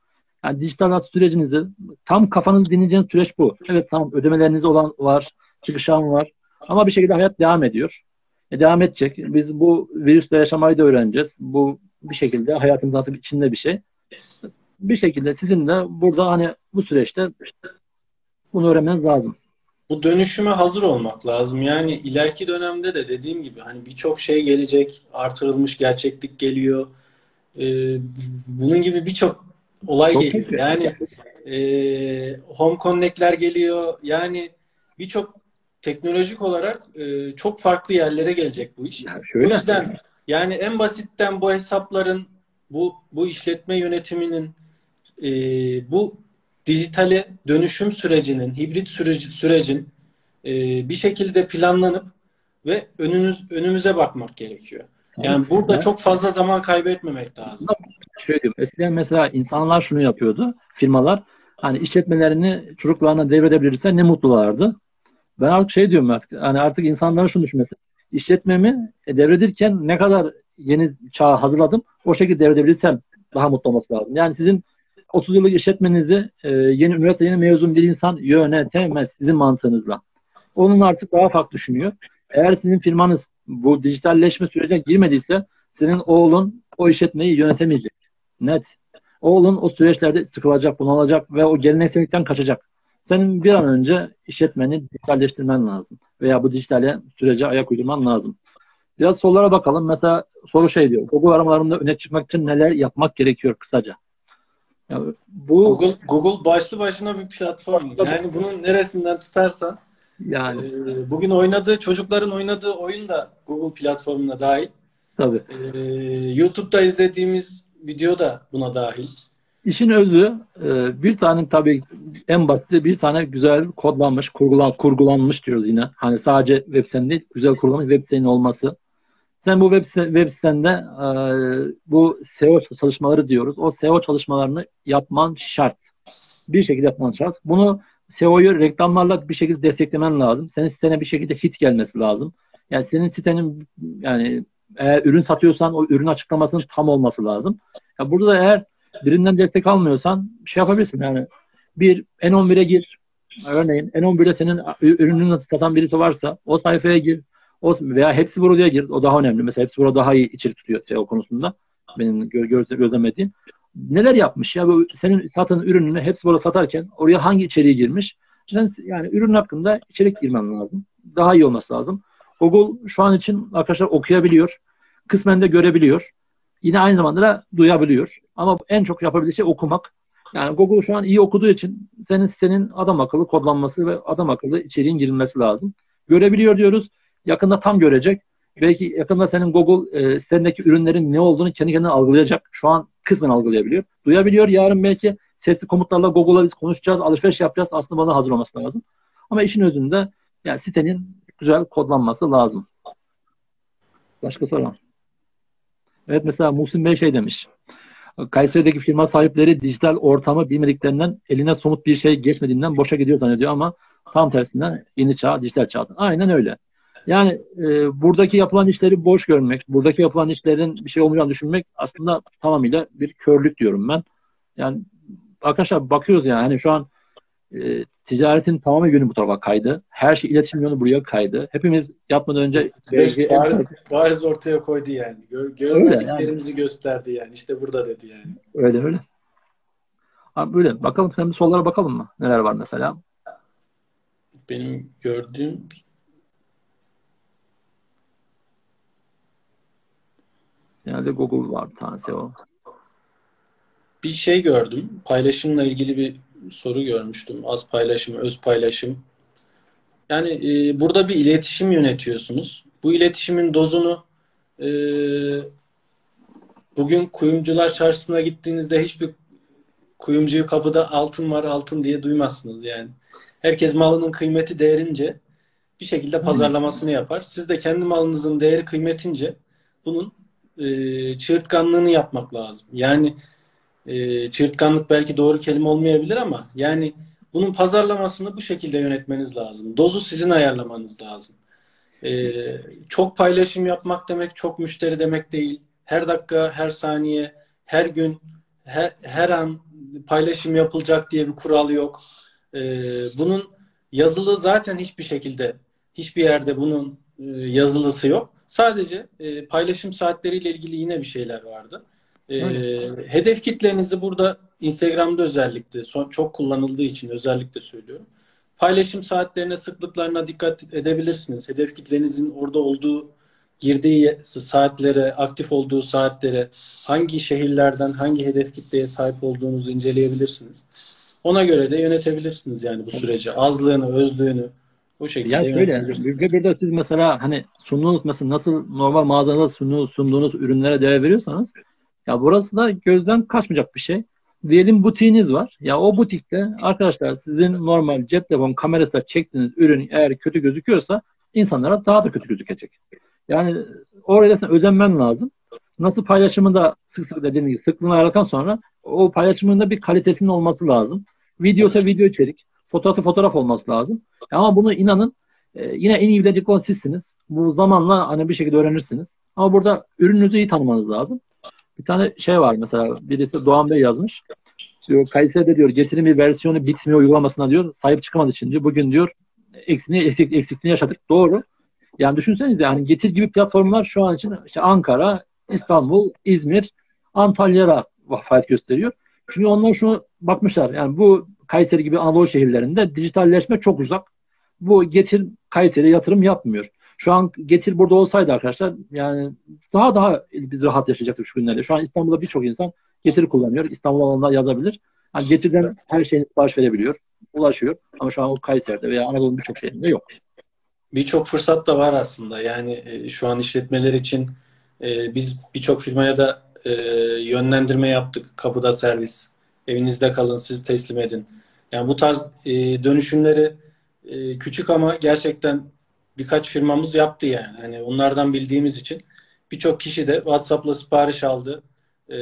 Yani dijital hat sürecinizi tam kafanızı dinleyeceğiniz süreç bu. Evet tamam ödemeleriniz olan var. Çıkışan var. Ama bir şekilde hayat devam ediyor. E, devam edecek. Biz bu virüsle yaşamayı da öğreneceğiz. Bu bir şekilde hayatımızın artık içinde bir şey. Bir şekilde sizin de burada hani bu süreçte bunu öğrenmeniz lazım. Bu dönüşüme hazır olmak lazım. Yani ileriki dönemde de dediğim gibi hani birçok şey gelecek, artırılmış gerçeklik geliyor. Ee, bunun gibi birçok olay Çok geliyor. Yani e, home connect'ler geliyor. Yani birçok teknolojik olarak e, çok farklı yerlere gelecek bu iş. Yani şöyle. O yüzden yani en basitten bu hesapların bu bu işletme yönetiminin e, bu dijitale dönüşüm sürecinin, hibrit süreci, sürecin e, bir şekilde planlanıp ve önünüz önümüze bakmak gerekiyor. Tamam. Yani burada evet. çok fazla zaman kaybetmemek lazım. Şöyle diyeyim. Eskiden mesela insanlar şunu yapıyordu. Firmalar hani işletmelerini çocuklarına devredebilirse ne mutlulardı. Ben artık şey diyorum artık. Hani artık insanların şunu düşünmesi. İşletmemi devredirken ne kadar yeni çağa hazırladım o şekilde devredebilirsem daha mutlu olması lazım. Yani sizin 30 yıllık işletmenizi e, yeni üniversite yeni mezun bir insan yönetemez sizin mantığınızla. Onun artık daha farklı düşünüyor. Eğer sizin firmanız bu dijitalleşme sürecine girmediyse senin oğlun o işletmeyi yönetemeyecek. Net. Oğlun o süreçlerde sıkılacak, bunalacak ve o geleneksellikten kaçacak. Senin bir an önce işletmeni dijitalleştirmen lazım. Veya bu dijitale sürece ayak uydurman lazım. Biraz sorulara bakalım. Mesela soru şey diyor. Google aramalarında öne çıkmak için neler yapmak gerekiyor kısaca? Yani bu Google Google başlı başına bir platform. Yani bunun neresinden tutarsan yani e, bugün oynadığı çocukların oynadığı oyun da Google platformuna dahil. Tabii. E, YouTube'da izlediğimiz video da buna dahil. İşin özü e, bir tane tabii en basit bir tane güzel kodlanmış, kurgulan, kurgulanmış diyoruz yine. Hani sadece web değil, güzel kurgulanmış web sitenin olması sen bu web, web sitende e, bu SEO çalışmaları diyoruz. O SEO çalışmalarını yapman şart. Bir şekilde yapman şart. Bunu SEO'yu reklamlarla bir şekilde desteklemen lazım. Senin sitene bir şekilde hit gelmesi lazım. Yani senin sitenin yani eğer ürün satıyorsan o ürün açıklamasının tam olması lazım. Ya burada da eğer birinden destek almıyorsan şey yapabilirsin yani bir N11'e gir örneğin N11'de senin ürününü satan birisi varsa o sayfaya gir o, veya hepsi burada gir. O daha önemli. Mesela hepsi burada daha iyi içerik tutuyor SEO konusunda. Benim gö göz gözlemlediğim. Neler yapmış ya? Bu senin satan ürününü hepsi burada satarken oraya hangi içeriği girmiş? Yani, yani ürün hakkında içerik girmen lazım. Daha iyi olması lazım. Google şu an için arkadaşlar okuyabiliyor. Kısmen de görebiliyor. Yine aynı zamanda da duyabiliyor. Ama en çok yapabildiği şey okumak. Yani Google şu an iyi okuduğu için senin sitenin adam akıllı kodlanması ve adam akıllı içeriğin girilmesi lazım. Görebiliyor diyoruz. Yakında tam görecek. Belki yakında senin Google e, sitendeki ürünlerin ne olduğunu kendi kendine algılayacak. Şu an kısmen algılayabiliyor. Duyabiliyor. Yarın belki sesli komutlarla Google'la biz konuşacağız, alışveriş yapacağız. Aslında bana hazır olması lazım. Ama işin özünde yani sitenin güzel kodlanması lazım. Başka soru. Evet mesela Muhsin Bey şey demiş. Kayseri'deki firma sahipleri dijital ortamı bilmediklerinden eline somut bir şey geçmediğinden boşa gidiyor zannediyor ama tam tersinden yeni çağ, dijital çağ. Aynen öyle. Yani e, buradaki yapılan işleri boş görmek, buradaki yapılan işlerin bir şey olmayacağını düşünmek aslında tamamıyla bir körlük diyorum ben. Yani arkadaşlar bakıyoruz yani hani şu an e, ticaretin tamamı yönü bu tarafa kaydı. Her şey iletişim yönü buraya kaydı. Hepimiz yapmadan önce belki, bariz, bariz ortaya koydu yani. Gör, görmediklerimizi yani. gösterdi yani. İşte burada dedi yani. Öyle öyle. Abi böyle bakalım sen bir sollara bakalım mı? Neler var mesela? Benim gördüğüm Genelde Google var bir tanesi o. Bir şey gördüm. Paylaşımla ilgili bir soru görmüştüm. Az paylaşım, öz paylaşım. Yani e, burada bir iletişim yönetiyorsunuz. Bu iletişimin dozunu e, bugün kuyumcular çarşısına gittiğinizde hiçbir kuyumcuyu kapıda altın var altın diye duymazsınız yani. Herkes malının kıymeti değerince bir şekilde pazarlamasını yapar. Siz de kendi malınızın değeri kıymetince bunun e, çığırtkanlığını yapmak lazım. Yani e, çığırtkanlık belki doğru kelime olmayabilir ama yani bunun pazarlamasını bu şekilde yönetmeniz lazım. Dozu sizin ayarlamanız lazım. E, çok paylaşım yapmak demek çok müşteri demek değil. Her dakika, her saniye, her gün, her, her an paylaşım yapılacak diye bir kural yok. E, bunun yazılı zaten hiçbir şekilde hiçbir yerde bunun e, yazılısı yok. Sadece e, paylaşım saatleriyle ilgili yine bir şeyler vardı. E, hedef kitlenizi burada Instagram'da özellikle son, çok kullanıldığı için özellikle söylüyorum. Paylaşım saatlerine, sıklıklarına dikkat edebilirsiniz. Hedef kitlenizin orada olduğu, girdiği saatlere, aktif olduğu saatlere, hangi şehirlerden, hangi hedef kitleye sahip olduğunuzu inceleyebilirsiniz. Ona göre de yönetebilirsiniz yani bu süreci. Azlığını, özlüğünü, o şekilde. Yani şöyle, bir, bir de siz mesela hani sunduğunuz mesela nasıl normal mağazada sunduğunuz, sunduğunuz ürünlere değer veriyorsanız ya burası da gözden kaçmayacak bir şey. Diyelim butiğiniz var. Ya o butikte arkadaşlar sizin normal cep telefon kamerasıyla çektiğiniz ürün eğer kötü gözüküyorsa insanlara daha da kötü gözükecek. Yani oraya da özenmen lazım. Nasıl paylaşımında sık sık dediğim gibi sıklığını ayarladıktan sonra o paylaşımında bir kalitesinin olması lazım. Videosa video içerik, fotoğrafı fotoğraf olması lazım. Ama bunu inanın e, yine en iyi bilecek olan sizsiniz. Bu zamanla hani bir şekilde öğrenirsiniz. Ama burada ürününüzü iyi tanımanız lazım. Bir tane şey var mesela birisi Doğan Bey yazmış. Diyor Kayseri'de diyor getirin bir versiyonu bitmiyor uygulamasına diyor sahip çıkamadığı için diyor. Bugün diyor eksiğini, eksik, eksikliğini yaşadık. Doğru. Yani düşünsenize yani getir gibi platformlar şu an için işte Ankara, İstanbul, İzmir, Antalya'da faaliyet gösteriyor. Çünkü onlar şunu bakmışlar yani bu Kayseri gibi Anadolu şehirlerinde dijitalleşme çok uzak. Bu Getir Kayseri yatırım yapmıyor. Şu an Getir burada olsaydı arkadaşlar yani daha daha biz rahat yaşayacaktık şu günlerde. Şu an İstanbul'da birçok insan Getir kullanıyor. İstanbul alanında yazabilir. Yani Getir'den her şeyini sipariş verebiliyor. Ulaşıyor. Ama şu an o Kayseri'de veya Anadolu'nun birçok şehrinde yok. Birçok fırsat da var aslında. Yani e, şu an işletmeler için e, biz birçok firmaya da e, yönlendirme yaptık. Kapıda servis. Evinizde kalın, siz teslim edin. Yani bu tarz e, dönüşümleri e, küçük ama gerçekten birkaç firmamız yaptı yani. Hani onlardan bildiğimiz için birçok kişi de WhatsApp'la sipariş aldı. E,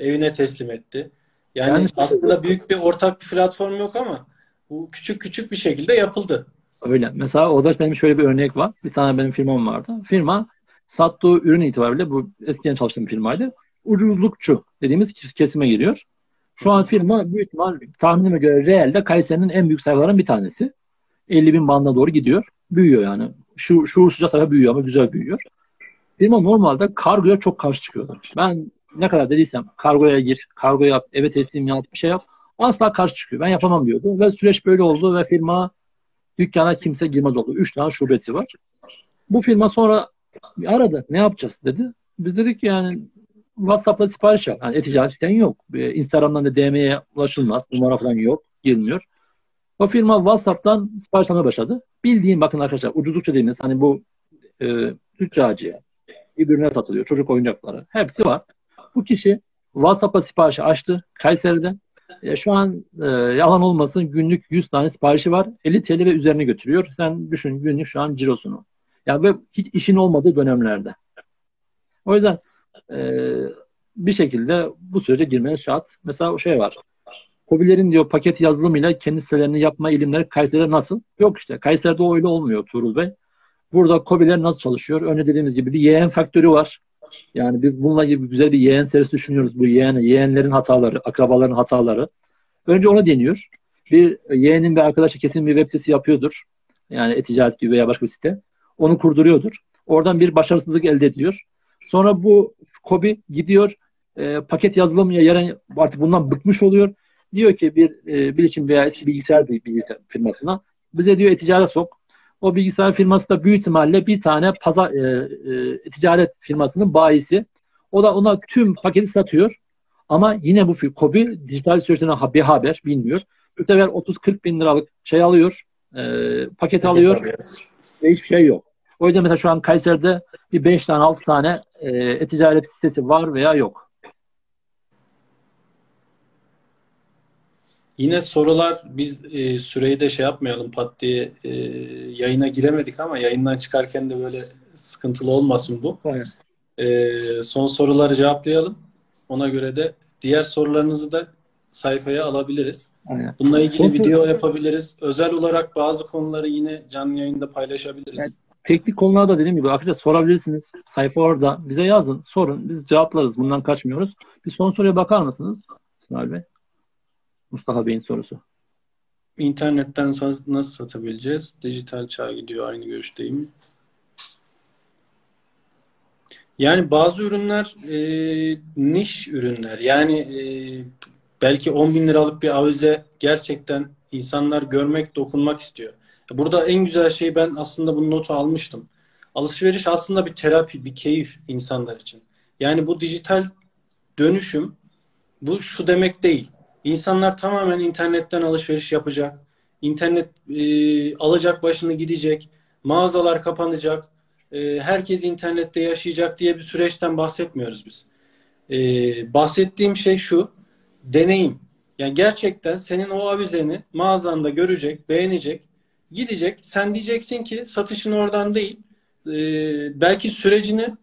evine teslim etti. Yani, yani aslında büyük bir ortak bir platform yok ama bu küçük küçük bir şekilde yapıldı. Öyle. Mesela o da benim şöyle bir örnek var. Bir tane benim firmam vardı. Firma sattığı ürün itibariyle bu eskiden çalıştığım firmaydı. Ucuzlukçu dediğimiz kesime giriyor. Şu an firma büyük ihtimal tahminime göre realde Kayseri'nin en büyük sayfaların bir tanesi. 50 bin bandına doğru gidiyor. Büyüyor yani. Şu, şuursuzca sayfa büyüyor ama güzel büyüyor. Firma normalde kargoya çok karşı çıkıyordu. Ben ne kadar dediysem kargoya gir, kargo yap, eve teslim yap, bir şey yap. Asla karşı çıkıyor. Ben yapamam diyordu. Ve süreç böyle oldu ve firma dükkana kimse girmez oldu. Üç tane şubesi var. Bu firma sonra aradı. Ne yapacağız dedi. Biz dedik yani WhatsApp'ta sipariş al. Yani e-ticaret siten yok. Instagram'dan da DM'ye ulaşılmaz. Numara falan yok. Girmiyor. O firma WhatsApp'tan sipariş almaya başladı. Bildiğin bakın arkadaşlar ucuzlukça dediğimiz hani bu e, tüccarcıya birbirine satılıyor. Çocuk oyuncakları. Hepsi var. Bu kişi WhatsApp'a siparişi açtı Kayseri'de. E, şu an e, yalan olmasın günlük 100 tane siparişi var. 50 TL ve üzerine götürüyor. Sen düşün günlük şu an cirosunu. Yani ve hiç işin olmadığı dönemlerde. O yüzden e, bir şekilde bu sürece girmeniz şart. Mesela o şey var. Hobilerin diyor paket yazılımıyla kendi sitelerini yapma ilimleri Kayseri'de nasıl? Yok işte. Kayseri'de öyle olmuyor Tuğrul Bey. Burada Kobiler nasıl çalışıyor? Önce dediğimiz gibi bir yeğen faktörü var. Yani biz bununla gibi güzel bir yeğen serisi düşünüyoruz. Bu yeğen, yeğenlerin hataları, akrabaların hataları. Önce onu deniyor. Bir yeğenin bir arkadaşı kesin bir web sitesi yapıyordur. Yani e-ticaret gibi veya başka bir site. Onu kurduruyordur. Oradan bir başarısızlık elde ediyor. Sonra bu Kobi gidiyor e, paket yazılım ya artık bundan bıkmış oluyor. Diyor ki bir e, bilişim veya bilgisayar bir bilgisayar firmasına bize diyor e-ticaret sok. O bilgisayar firması da büyük ihtimalle bir tane pazar e, e, ticaret firmasının bayisi. O da ona tüm paketi satıyor. Ama yine bu Kobi dijital süreçten bir haber bilmiyor. Bu sefer 30-40 bin liralık şey alıyor. E, paket alıyor. Ve hiçbir şey yok. O yüzden mesela şu an Kayseri'de bir 5 tane 6 tane e, ticaret sitesi var veya yok. Yine sorular biz e, süreyi de şey yapmayalım pat diye e, yayına giremedik ama yayından çıkarken de böyle sıkıntılı olmasın bu. E, son soruları cevaplayalım. Ona göre de diğer sorularınızı da sayfaya alabiliriz. Aynen. Bununla ilgili video yapabiliriz. Özel olarak bazı konuları yine canlı yayında paylaşabiliriz. Yani, teknik konularda dediğim gibi arkadaşlar sorabilirsiniz. Sayfa orada. Bize yazın, sorun. Biz cevaplarız. Bundan kaçmıyoruz. Bir son soruya bakar mısınız İsmail Bey? Mustafa Bey'in sorusu. İnternetten nasıl satabileceğiz? Dijital çağ gidiyor. Aynı görüşteyim. Yani bazı ürünler e, niş ürünler. Yani e, belki 10 bin liralık bir avize gerçekten insanlar görmek, dokunmak istiyor. Burada en güzel şey ben aslında bu notu almıştım. Alışveriş aslında bir terapi, bir keyif insanlar için. Yani bu dijital dönüşüm bu şu demek değil. İnsanlar tamamen internetten alışveriş yapacak. İnternet e, alacak başını gidecek. Mağazalar kapanacak. E, herkes internette yaşayacak diye bir süreçten bahsetmiyoruz biz. E, bahsettiğim şey şu. Deneyim. Yani gerçekten senin o avizeni mağazanda görecek, beğenecek, gidecek. Sen diyeceksin ki satışın oradan değil. E, belki sürecini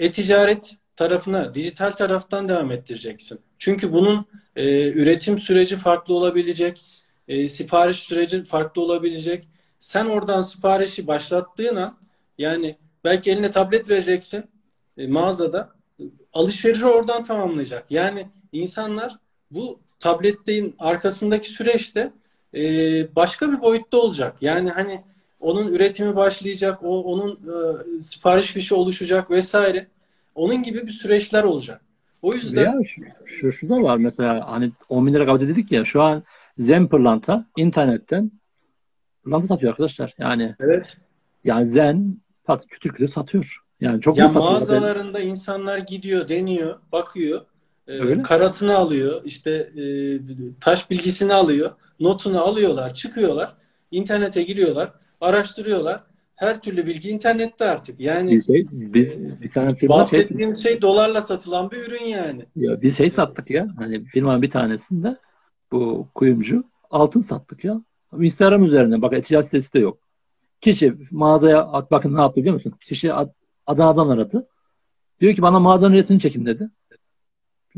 e-ticaret tarafına, dijital taraftan devam ettireceksin. Çünkü bunun e, üretim süreci farklı olabilecek, e, sipariş süreci farklı olabilecek. Sen oradan siparişi başlattığına yani belki eline tablet vereceksin e, mağazada alışverişi oradan tamamlayacak. Yani insanlar bu tabletlerin arkasındaki süreçte e, başka bir boyutta olacak. Yani hani onun üretimi başlayacak, o onun e, sipariş fişi oluşacak vesaire. Onun gibi bir süreçler olacak. O yüzden... Şu, şu, şu da var mesela hani 10 bin lira kabul dedik ya şu an Zen pırlanta internetten pırlanta satıyor arkadaşlar. Yani evet. Yani Zen pat, kütür kütür satıyor. Yani çok ya mağazalarında zaten. insanlar gidiyor, deniyor, bakıyor. E, karatını alıyor, işte e, taş bilgisini alıyor, notunu alıyorlar, çıkıyorlar, internete giriyorlar, araştırıyorlar her türlü bilgi internette artık. Yani biz, şey, biz bir tane firma bahsettiğimiz şey, şey dolarla satılan bir ürün yani. Ya biz şey sattık ya. Hani firmanın bir tanesinde bu kuyumcu altın sattık ya. Instagram üzerinden bak ticaret sitesi de yok. Kişi mağazaya at bakın ne yaptı biliyor musun? Kişi Adana'dan aradı. Diyor ki bana mağazanın resmini çekin dedi.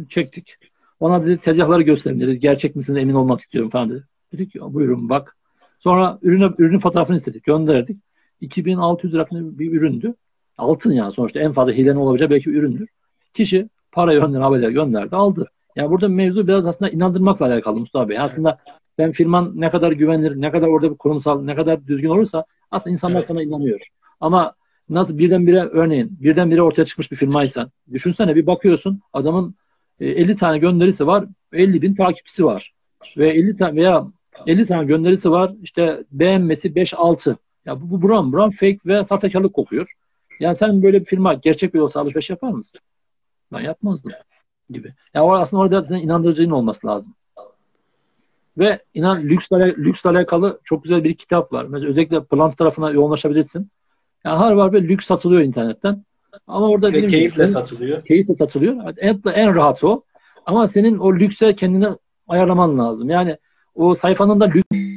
Çektik. Ona dedi tezgahları gösterin dedi. Gerçek misiniz emin olmak istiyorum falan dedi. Dedik ki buyurun bak. Sonra ürünü, ürünün fotoğrafını istedik. Gönderdik. 2600 lira bir üründü. Altın yani sonuçta en fazla hilenin olabileceği belki üründür. Kişi parayı önden haberler gönderdi aldı. Yani burada mevzu biraz aslında inandırmakla alakalı Mustafa Bey. Aslında sen firman ne kadar güvenilir, ne kadar orada bir kurumsal, ne kadar düzgün olursa aslında insanlar sana inanıyor. Ama nasıl birdenbire örneğin birdenbire ortaya çıkmış bir firmaysan düşünsene bir bakıyorsun adamın 50 e, tane gönderisi var 50 bin takipçisi var ve 50 tane veya 50 tane gönderisi var işte beğenmesi 5-6 ya bu, bu buram buram fake ve sahtekarlık kokuyor. Yani sen böyle bir firma gerçek bir olsa alışveriş yapar mısın? Ben yapmazdım gibi. Yani aslında orada senin inandırıcının olması lazım. Ve inan lüksle, lüksle alakalı çok güzel bir kitap var. Mesela özellikle plant tarafına yoğunlaşabilirsin. Yani her var bir lüks satılıyor internetten. Ama orada Ve keyifle gibi, satılıyor. Keyifle satılıyor. En, en rahat o. Ama senin o lükse kendini ayarlaman lazım. Yani o sayfanın da lüks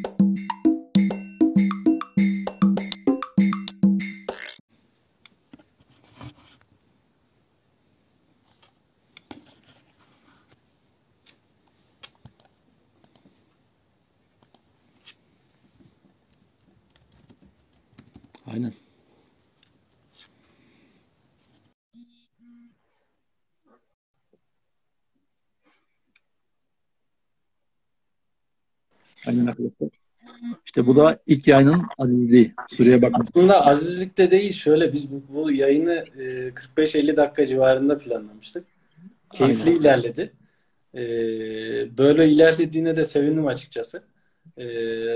Aynen arkadaşlar. İşte bu da ilk yayının azizliği. Süreye bakmak. Aslında azizlikte değil şöyle biz bu, bu yayını e, 45-50 dakika civarında planlamıştık. Keyifli Aynen. ilerledi. E, böyle ilerlediğine de sevindim açıkçası. E,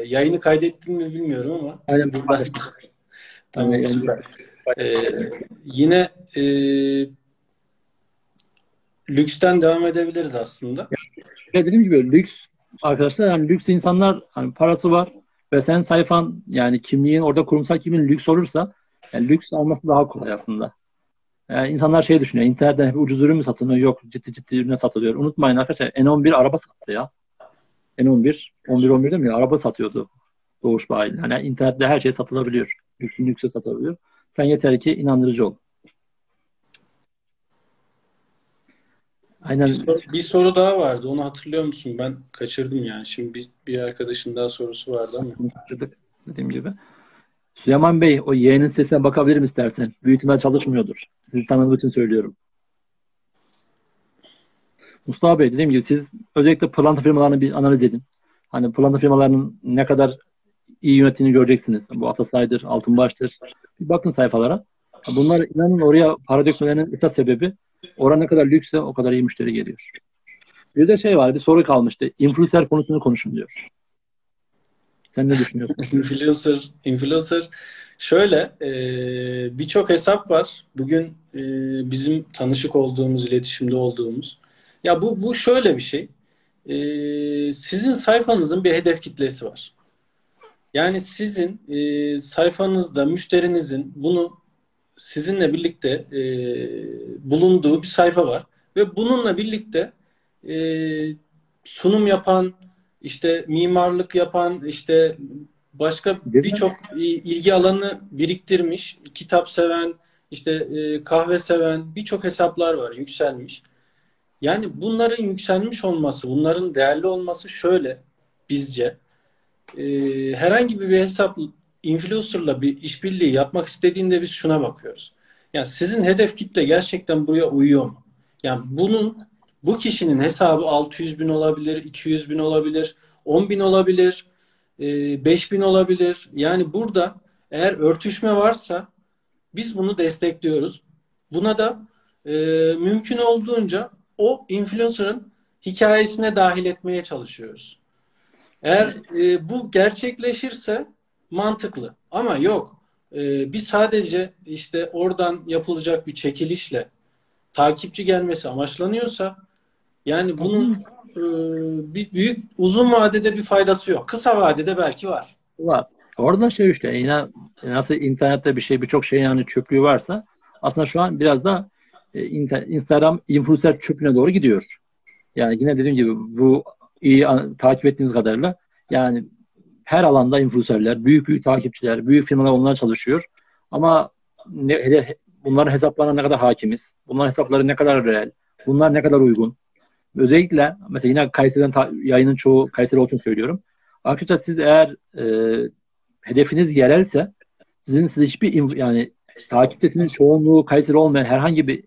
yayını kaydettin mi bilmiyorum ama. Aynen. Burada... tamam Aynen. süper. E, yine e, lüksten devam edebiliriz aslında. Ya dediğim gibi lüks arkadaşlar yani lüks insanlar hani parası var ve sen sayfan yani kimliğin orada kurumsal kimliğin lüks olursa yani lüks alması daha kolay aslında. Yani insanlar şey düşünüyor. internetten hep ucuz ürün mü satılıyor? Yok ciddi ciddi ürüne satılıyor. Unutmayın arkadaşlar N11 araba sattı ya. N11 11 11 değil mi? Araba satıyordu. Doğuş bayi. Yani internette her şey satılabiliyor. Lüksün lükse satılabiliyor. Sen yeter ki inandırıcı ol. Aynen. Bir soru, bir soru daha vardı. Onu hatırlıyor musun? Ben kaçırdım yani. Şimdi bir, bir arkadaşın daha sorusu vardı ama. Kaçırdık dediğim gibi. Süleyman Bey o yeğenin sesine bakabilirim istersen. Büyük ihtimal çalışmıyordur. Sizi tanıdığım için söylüyorum. Mustafa Bey dediğim gibi siz özellikle pırlanta firmalarını bir analiz edin. Hani pırlanta firmalarının ne kadar iyi yönettiğini göreceksiniz. Bu Atasay'dır, Altınbaş'tır. Bir bakın sayfalara. Bunlar inanın oraya para dökmelerinin esas sebebi oran ne kadar lükse o kadar iyi müşteri geliyor. Bir de şey var, bir soru kalmıştı. Influencer konusunu konuşun diyor. Sen ne düşünüyorsun? influencer, influencer şöyle e, birçok hesap var. Bugün e, bizim tanışık olduğumuz, iletişimde olduğumuz. Ya bu bu şöyle bir şey. E, sizin sayfanızın bir hedef kitlesi var. Yani sizin e, sayfanızda müşterinizin bunu sizinle birlikte e, bulunduğu bir sayfa var ve bununla birlikte e, sunum yapan, işte mimarlık yapan, işte başka birçok ilgi alanı biriktirmiş, kitap seven, işte e, kahve seven birçok hesaplar var yükselmiş. Yani bunların yükselmiş olması, bunların değerli olması şöyle bizce. E, herhangi bir hesap influencer'la bir işbirliği yapmak istediğinde biz şuna bakıyoruz. Yani sizin hedef kitle gerçekten buraya uyuyor mu? Yani bunun bu kişinin hesabı 600 bin olabilir, 200 bin olabilir, 10 bin olabilir, 5 bin olabilir. Yani burada eğer örtüşme varsa biz bunu destekliyoruz. Buna da e, mümkün olduğunca o influencer'ın hikayesine dahil etmeye çalışıyoruz. Eğer e, bu gerçekleşirse mantıklı. Ama yok. E, bir sadece işte oradan yapılacak bir çekilişle takipçi gelmesi amaçlanıyorsa yani bunun e, bir büyük uzun vadede bir faydası yok. Kısa vadede belki var. Var. Orada şey işte yine nasıl internette bir şey birçok şey yani çöplüğü varsa aslında şu an biraz da e, Instagram influencer çöplüğüne doğru gidiyor. Yani yine dediğim gibi bu iyi takip ettiğiniz kadarıyla yani her alanda influencerler, büyük büyük takipçiler, büyük firmalar onlar çalışıyor. Ama ne, bunların hesaplarına ne kadar hakimiz? Bunların hesapları ne kadar reel? Bunlar ne kadar uygun? Özellikle mesela yine Kayseri'den ta, yayının çoğu Kayseri için söylüyorum. Arkadaşlar siz eğer e, hedefiniz yerelse sizin siz hiçbir yani takiptesinin çoğunluğu Kayseri olmayan herhangi bir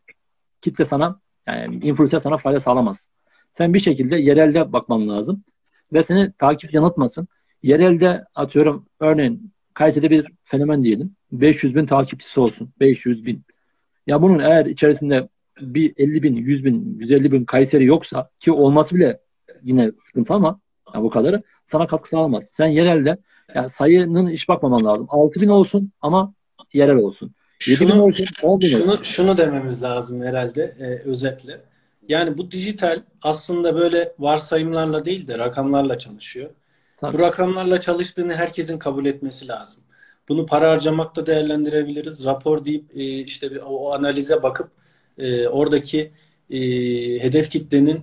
kitle sana yani influencer sana fayda sağlamaz. Sen bir şekilde yerelde bakman lazım ve seni takip yanıltmasın. Yerelde atıyorum örneğin Kayseri'de bir fenomen diyelim. 500 bin takipçisi olsun. 500 bin. Ya bunun eğer içerisinde bir 50 bin, 100 bin, 150 bin Kayseri yoksa ki olması bile yine sıkıntı ama yani bu kadarı sana katkı sağlamaz. Sen yerelde yani sayının hiç bakmaman lazım. 6 bin olsun ama yerel olsun. 7 bin olsun, 10 bin şunu, olsun. Şunu dememiz lazım herhalde e, özetle. Yani bu dijital aslında böyle varsayımlarla değil de rakamlarla çalışıyor. Tabii. Bu rakamlarla çalıştığını herkesin kabul etmesi lazım. Bunu para harcamakta değerlendirebiliriz. Rapor deyip e, işte bir, o analize bakıp e, oradaki e, hedef kitlenin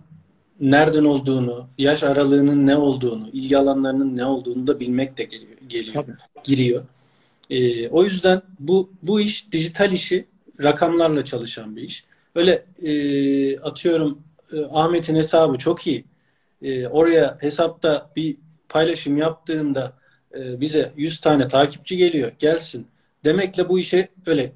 nereden olduğunu, yaş aralığının ne olduğunu, ilgi alanlarının ne olduğunu da bilmek de geliyor, geliyor Tabii. giriyor. E, o yüzden bu bu iş dijital işi rakamlarla çalışan bir iş. Öyle e, atıyorum e, Ahmet'in hesabı çok iyi. E, oraya hesapta bir paylaşım yaptığında e, bize 100 tane takipçi geliyor. Gelsin. demekle bu işe öyle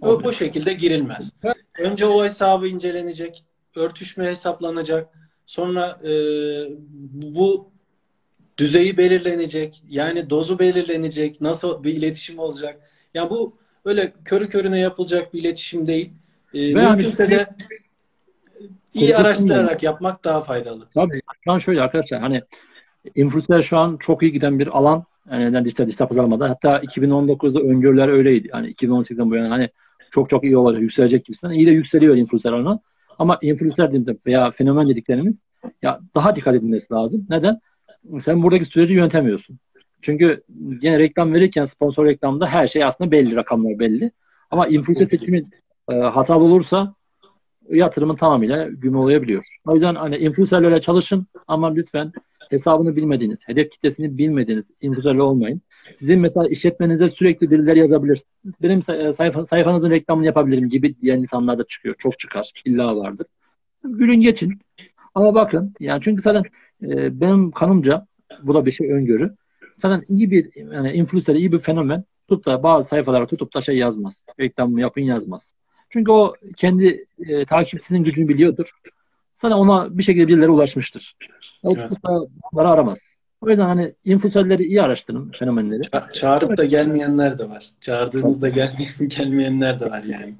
o, bu şekilde girilmez. Önce o hesabı incelenecek, örtüşme hesaplanacak, sonra e, bu düzeyi belirlenecek, yani dozu belirlenecek, nasıl bir iletişim olacak. Yani bu öyle körü körüne yapılacak bir iletişim değil. E, mümkünse de iyi araştırarak yapmak daha faydalı. Tabii. Şu an şöyle arkadaşlar hani influencer şu an çok iyi giden bir alan. Yani dijital dijital pazarlamada. Hatta 2019'da öngörüler öyleydi. Yani 2018'den bu yana hani çok çok iyi olacak, yükselecek gibisinden. İyi de yükseliyor influencer alanı. Ama influencer dediğimiz veya fenomen dediklerimiz ya daha dikkat edilmesi lazım. Neden? Sen buradaki süreci yönetemiyorsun. Çünkü yine reklam verirken sponsor reklamda her şey aslında belli, rakamlar belli. Ama influencer seçimi e, hatalı olursa yatırımın tamamıyla güme olabiliyor. O yüzden hani influencerlerle çalışın ama lütfen hesabını bilmediğiniz, hedef kitlesini bilmediğiniz influencerler olmayın. Sizin mesela işletmenize sürekli birileri yazabilir. Benim e, sayfa, sayfanızın reklamını yapabilirim gibi diyen insanlar da çıkıyor. Çok çıkar. İlla vardır. Gülün geçin. Ama bakın yani çünkü zaten e, benim kanımca bu da bir şey öngörü. Zaten iyi bir yani influencer, iyi bir fenomen tutup da bazı sayfalara tutup da şey yazmaz. Reklamımı yapın yazmaz. Çünkü o kendi e, takipçisinin gücünü biliyordur. Sana ona bir şekilde birileri ulaşmıştır. O evet. bunları aramaz. O yüzden hani influencerleri iyi araştırın fenomenleri. Ça- çağırıp da gelmeyenler de var. Çağırdığımızda gelmeyen, gelmeyenler de var yani.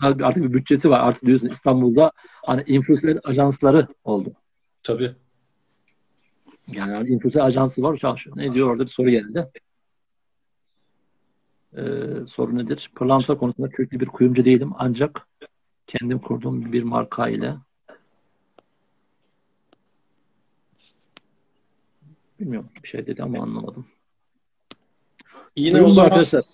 Artık bir bütçesi var. Artık diyorsun İstanbul'da hani influencer ajansları oldu. Tabii. Yani hani influencer ajansı var. Çalışıyor. Ne diyor orada bir soru geldi. Ee, soru nedir? Pırlanta konusunda köklü bir kuyumcu değilim. Ancak kendim kurduğum bir marka ile Bilmiyorum bir şey dedi ama anlamadım. Yine Buyurun o zaman arkadaşlar.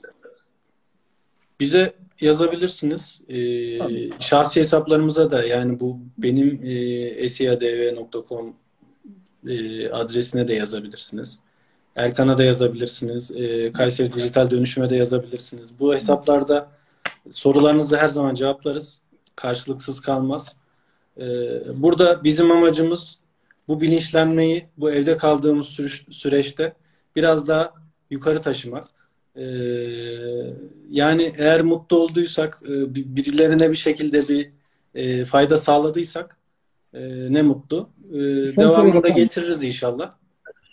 bize yazabilirsiniz. Ee, şahsi hesaplarımıza da yani bu benim e, esiadv.com e, adresine de yazabilirsiniz. Erkan'a da yazabilirsiniz. E, Kayseri Dijital Dönüşüm'e de yazabilirsiniz. Bu hesaplarda sorularınızı her zaman cevaplarız. Karşılıksız kalmaz. E, burada bizim amacımız bu bilinçlenmeyi bu evde kaldığımız süreçte biraz daha yukarı taşımak. Ee, yani eğer mutlu olduysak, e, birilerine bir şekilde bir e, fayda sağladıysak e, ne mutlu. E, devamını da getiririz inşallah.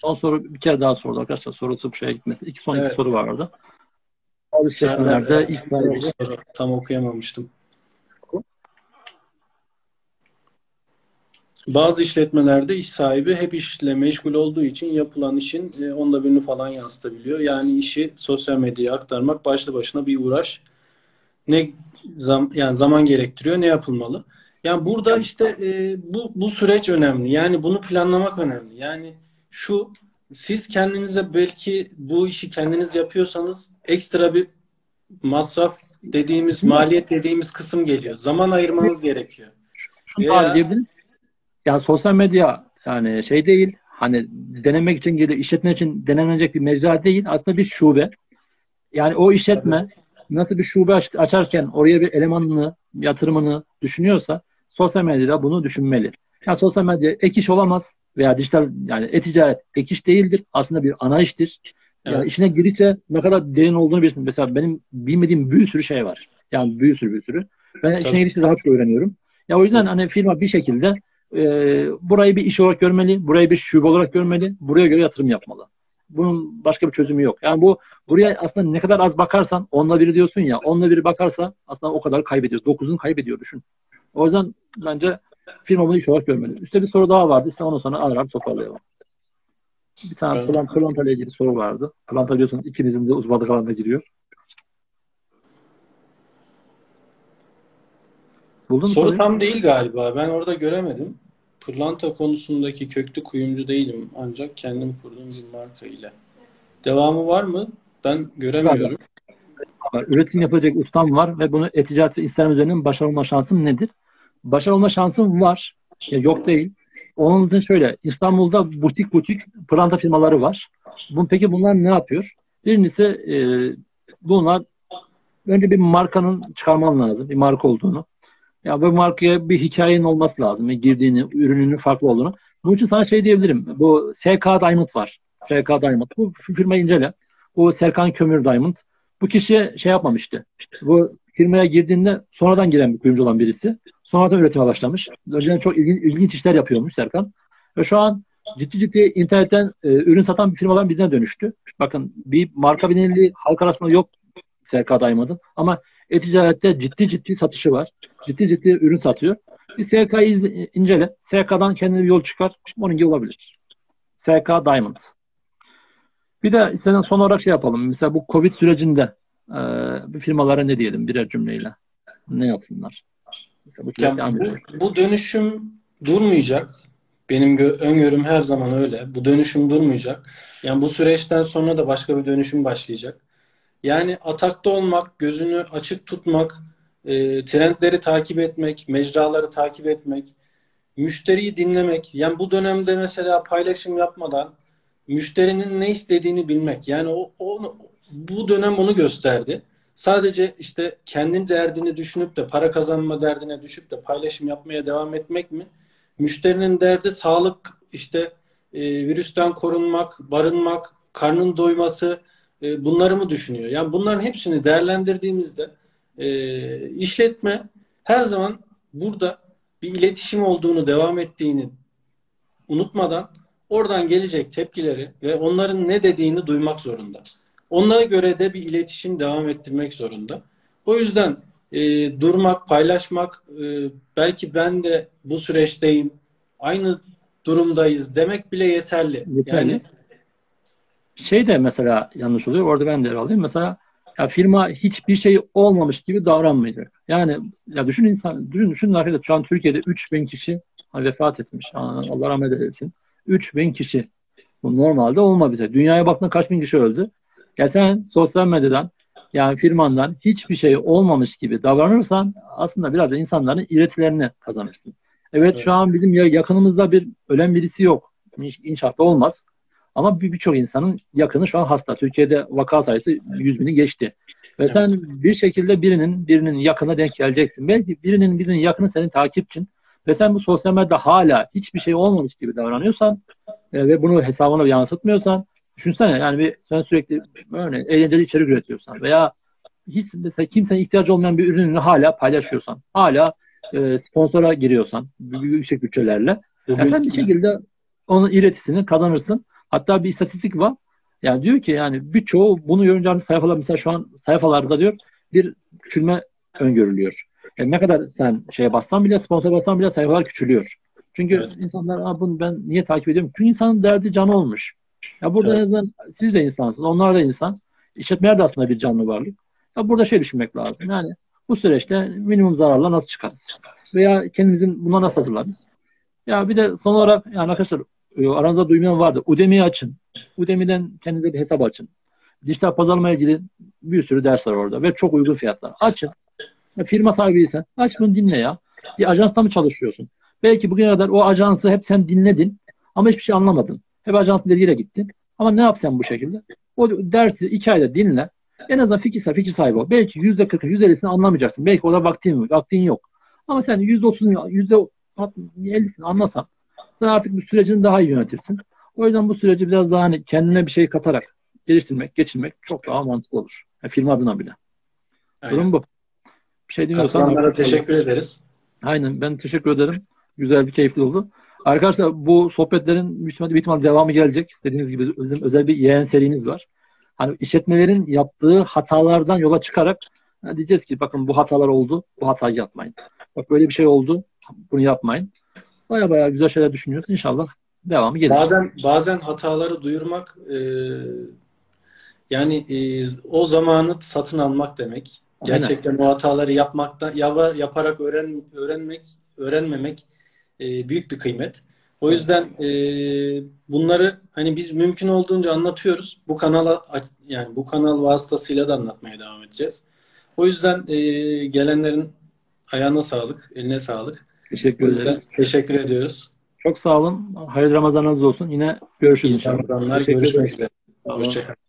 Son soru bir kere daha sordu arkadaşlar. Sorusu bu şeye gitmesi. İki son evet. iki soru var orada. Alışverişlerde ilk Tam okuyamamıştım. Bazı işletmelerde iş sahibi hep işle meşgul olduğu için yapılan işin e, onda birini falan yansıtabiliyor. Yani işi sosyal medyaya aktarmak başlı başına bir uğraş. Ne zam, yani zaman gerektiriyor, ne yapılmalı? Yani burada işte e, bu bu süreç önemli. Yani bunu planlamak önemli. Yani şu siz kendinize belki bu işi kendiniz yapıyorsanız ekstra bir masraf dediğimiz, maliyet dediğimiz kısım geliyor. Zaman ayırmanız gerekiyor. Şunu Veya, yani sosyal medya yani şey değil hani denemek için geliyor, işletme için denenecek bir mecra değil. Aslında bir şube. Yani o işletme nasıl bir şube aç, açarken oraya bir elemanını, yatırımını düşünüyorsa sosyal medyada bunu düşünmeli. Yani sosyal medya ek iş olamaz veya dijital yani e-ticaret ek iş değildir. Aslında bir ana iştir. Yani evet. işine girince ne kadar derin olduğunu bilirsin. Mesela benim bilmediğim bir sürü şey var. Yani bir sürü bir sürü. Ben Tabii. işine girince daha çok öğreniyorum. Ya o yüzden hani firma bir şekilde e, burayı bir iş olarak görmeli, burayı bir şube olarak görmeli, buraya göre yatırım yapmalı. Bunun başka bir çözümü yok. Yani bu buraya aslında ne kadar az bakarsan onla biri diyorsun ya, onla biri bakarsa aslında o kadar kaybediyor. Dokuzun kaybediyor düşün. O yüzden bence firma bunu iş olarak görmeli. Üstte bir soru daha vardı. İşte ondan sonra ararak toparlayalım. Bir tane evet. plant, planta ile ilgili soru vardı. Planta biliyorsunuz ikimizin de uzmanlık alanına giriyor. Buldun Soru soruyu? tam değil galiba. Ben orada göremedim. Pırlanta konusundaki köklü kuyumcu değilim. Ancak kendim kurduğum bir marka ile. Devamı var mı? Ben göremiyorum. Üretim yapacak ustam var ve bunu e-ticaret ve isterim üzerinden başarılma şansım nedir? Başarılma şansım var. Ya yok değil. Onun için şöyle İstanbul'da butik butik pırlanta firmaları var. Peki bunlar ne yapıyor? Birincisi e, bunlar önce bir markanın çıkarman lazım. Bir marka olduğunu. Ya bu markaya bir hikayenin olması lazım. Girdiğini, ürününün farklı olduğunu. Bunun için sana şey diyebilirim. Bu SK Diamond var. SK Diamond. Bu firmayı incele. Bu Serkan Kömür Diamond. Bu kişi şey yapmamıştı. Bu firmaya girdiğinde sonradan giren bir kuyumcu olan birisi. Sonradan üretime başlamış. Önceden çok ilginç, ilginç işler yapıyormuş Serkan. Ve şu an ciddi ciddi internetten e, ürün satan bir firmadan birine dönüştü. Bakın bir marka bilinirliği halk arasında yok SK Diamond'ın ama e-ticarette ciddi ciddi satışı var. Ciddi ciddi ürün satıyor. Bir SK'yı incele. SK'dan kendine bir yol çıkar. Onun gibi olabilir. SK Diamond. Bir de istedim son olarak şey yapalım. Mesela bu Covid sürecinde e, bir firmalara ne diyelim birer cümleyle? Ne yapsınlar? Mesela bu, ya bu, bu dönüşüm durmayacak. Benim öngörüm her zaman öyle. Bu dönüşüm durmayacak. Yani bu süreçten sonra da başka bir dönüşüm başlayacak. Yani atakta olmak, gözünü açık tutmak, e, trendleri takip etmek, mecraları takip etmek, müşteriyi dinlemek. Yani bu dönemde mesela paylaşım yapmadan müşterinin ne istediğini bilmek. Yani o, o bu dönem onu gösterdi. Sadece işte kendin derdini düşünüp de para kazanma derdine düşüp de paylaşım yapmaya devam etmek mi? Müşterinin derdi sağlık, işte e, virüsten korunmak, barınmak, karnın doyması e, bunları mı düşünüyor? Yani bunların hepsini değerlendirdiğimizde e, işletme her zaman burada bir iletişim olduğunu, devam ettiğini unutmadan oradan gelecek tepkileri ve onların ne dediğini duymak zorunda. Onlara göre de bir iletişim devam ettirmek zorunda. O yüzden e, durmak, paylaşmak, e, belki ben de bu süreçteyim, aynı durumdayız demek bile yeterli. yeterli. Yani şey de mesela yanlış oluyor. Orada ben de alayım. Mesela ya firma hiçbir şey olmamış gibi davranmayacak. Yani ya düşün insan, düşün, düşün arkadaşlar şu an Türkiye'de 3000 kişi vefat etmiş. Allah rahmet eylesin. 3000 kişi. Bu normalde olmadı. Dünyaya baktığında kaç bin kişi öldü. Ya sen sosyal medyadan yani firmandan hiçbir şey olmamış gibi davranırsan aslında biraz da insanların iretilerini kazanırsın. Evet, evet. şu an bizim yakınımızda bir ölen birisi yok. İnşaatta olmaz. Ama birçok bir insanın yakını şu an hasta. Türkiye'de vaka sayısı 100 bini geçti. Ve evet. sen bir şekilde birinin birinin yakına denk geleceksin. Belki birinin birinin yakını senin takipçin. Ve sen bu sosyal medyada hala hiçbir şey olmamış gibi davranıyorsan e, ve bunu hesabına yansıtmıyorsan düşünsene yani bir sen sürekli böyle eğlenceli içerik üretiyorsan veya hiç mesela kimsenin ihtiyacı olmayan bir ürününü hala paylaşıyorsan, hala e, sponsora giriyorsan yüksek bütçelerle sen bir şekilde onun iletisini kazanırsın. Hatta bir istatistik var. Yani diyor ki yani birçoğu bunu görünce sayfalar mesela şu an sayfalarda diyor bir küçülme öngörülüyor. Yani ne kadar sen şeye bassan bile sponsor bassan bile sayfalar küçülüyor. Çünkü evet. insanlar bunu ben niye takip ediyorum? Çünkü insanın derdi canı olmuş. Ya burada evet. en azından siz de insansınız, onlar da insan. İşletmeler de aslında bir canlı varlık. Ya burada şey düşünmek lazım. Yani bu süreçte minimum zararla nasıl çıkarız? Veya kendimizin buna nasıl hazırlarız? Ya bir de son olarak yani arkadaşlar e, aranızda duymayan vardı. Udemy'yi açın. Udemy'den kendinize bir hesap açın. Dijital pazarlama ilgili bir sürü ders var orada ve çok uygun fiyatlar. Açın. Firma sahibiysen aç bunu dinle ya. Bir ajansta mı çalışıyorsun? Belki bugüne kadar o ajansı hep sen dinledin ama hiçbir şey anlamadın. Hep ajansın dediğiyle gittin. Ama ne yapsan bu şekilde? O dersi iki ayda dinle. En azından fikir, fikir sahibi ol. Belki yüzde kırkı, yüzde ellisini anlamayacaksın. Belki o da vaktin, vaktin yok. Ama sen yüzde otuzunu, yüzde ellisini anlasan sen artık bu sürecini daha iyi yönetirsin. O yüzden bu süreci biraz daha hani kendine bir şey katarak geliştirmek, geçirmek çok daha mantıklı olur. Yani firma adına bile. Aynen. Durum bu. Bir şey Katılanlara teşekkür olur. ederiz. Aynen. Ben teşekkür ederim. Güzel bir keyifli oldu. Arkadaşlar bu sohbetlerin müslüman bir ihtimal devamı gelecek. Dediğiniz gibi bizim özel bir yeğen serimiz var. Hani işletmelerin yaptığı hatalardan yola çıkarak yani diyeceğiz ki bakın bu hatalar oldu. Bu hatayı yapmayın. Bak böyle bir şey oldu. Bunu yapmayın. Baya baya güzel şeyler düşünüyoruz. İnşallah devamı gelir. Bazen bazen hataları duyurmak e, yani e, o zamanı satın almak demek. Gerçekten Aynen. o hataları yapmaktan yaparak öğren, öğrenmek, öğrenmemek e, büyük bir kıymet. O yüzden e, bunları hani biz mümkün olduğunca anlatıyoruz. Bu kanala yani bu kanal vasıtasıyla da anlatmaya devam edeceğiz. O yüzden e, gelenlerin ayağına sağlık, eline sağlık. Teşekkür ederiz. Teşekkür ediyoruz. Çok sağ olun. Hayırlı Ramazanınız olsun. Yine görüşürüz İyi inşallah. Ramazanlar. Görüşmek üzere. Hoşçakalın.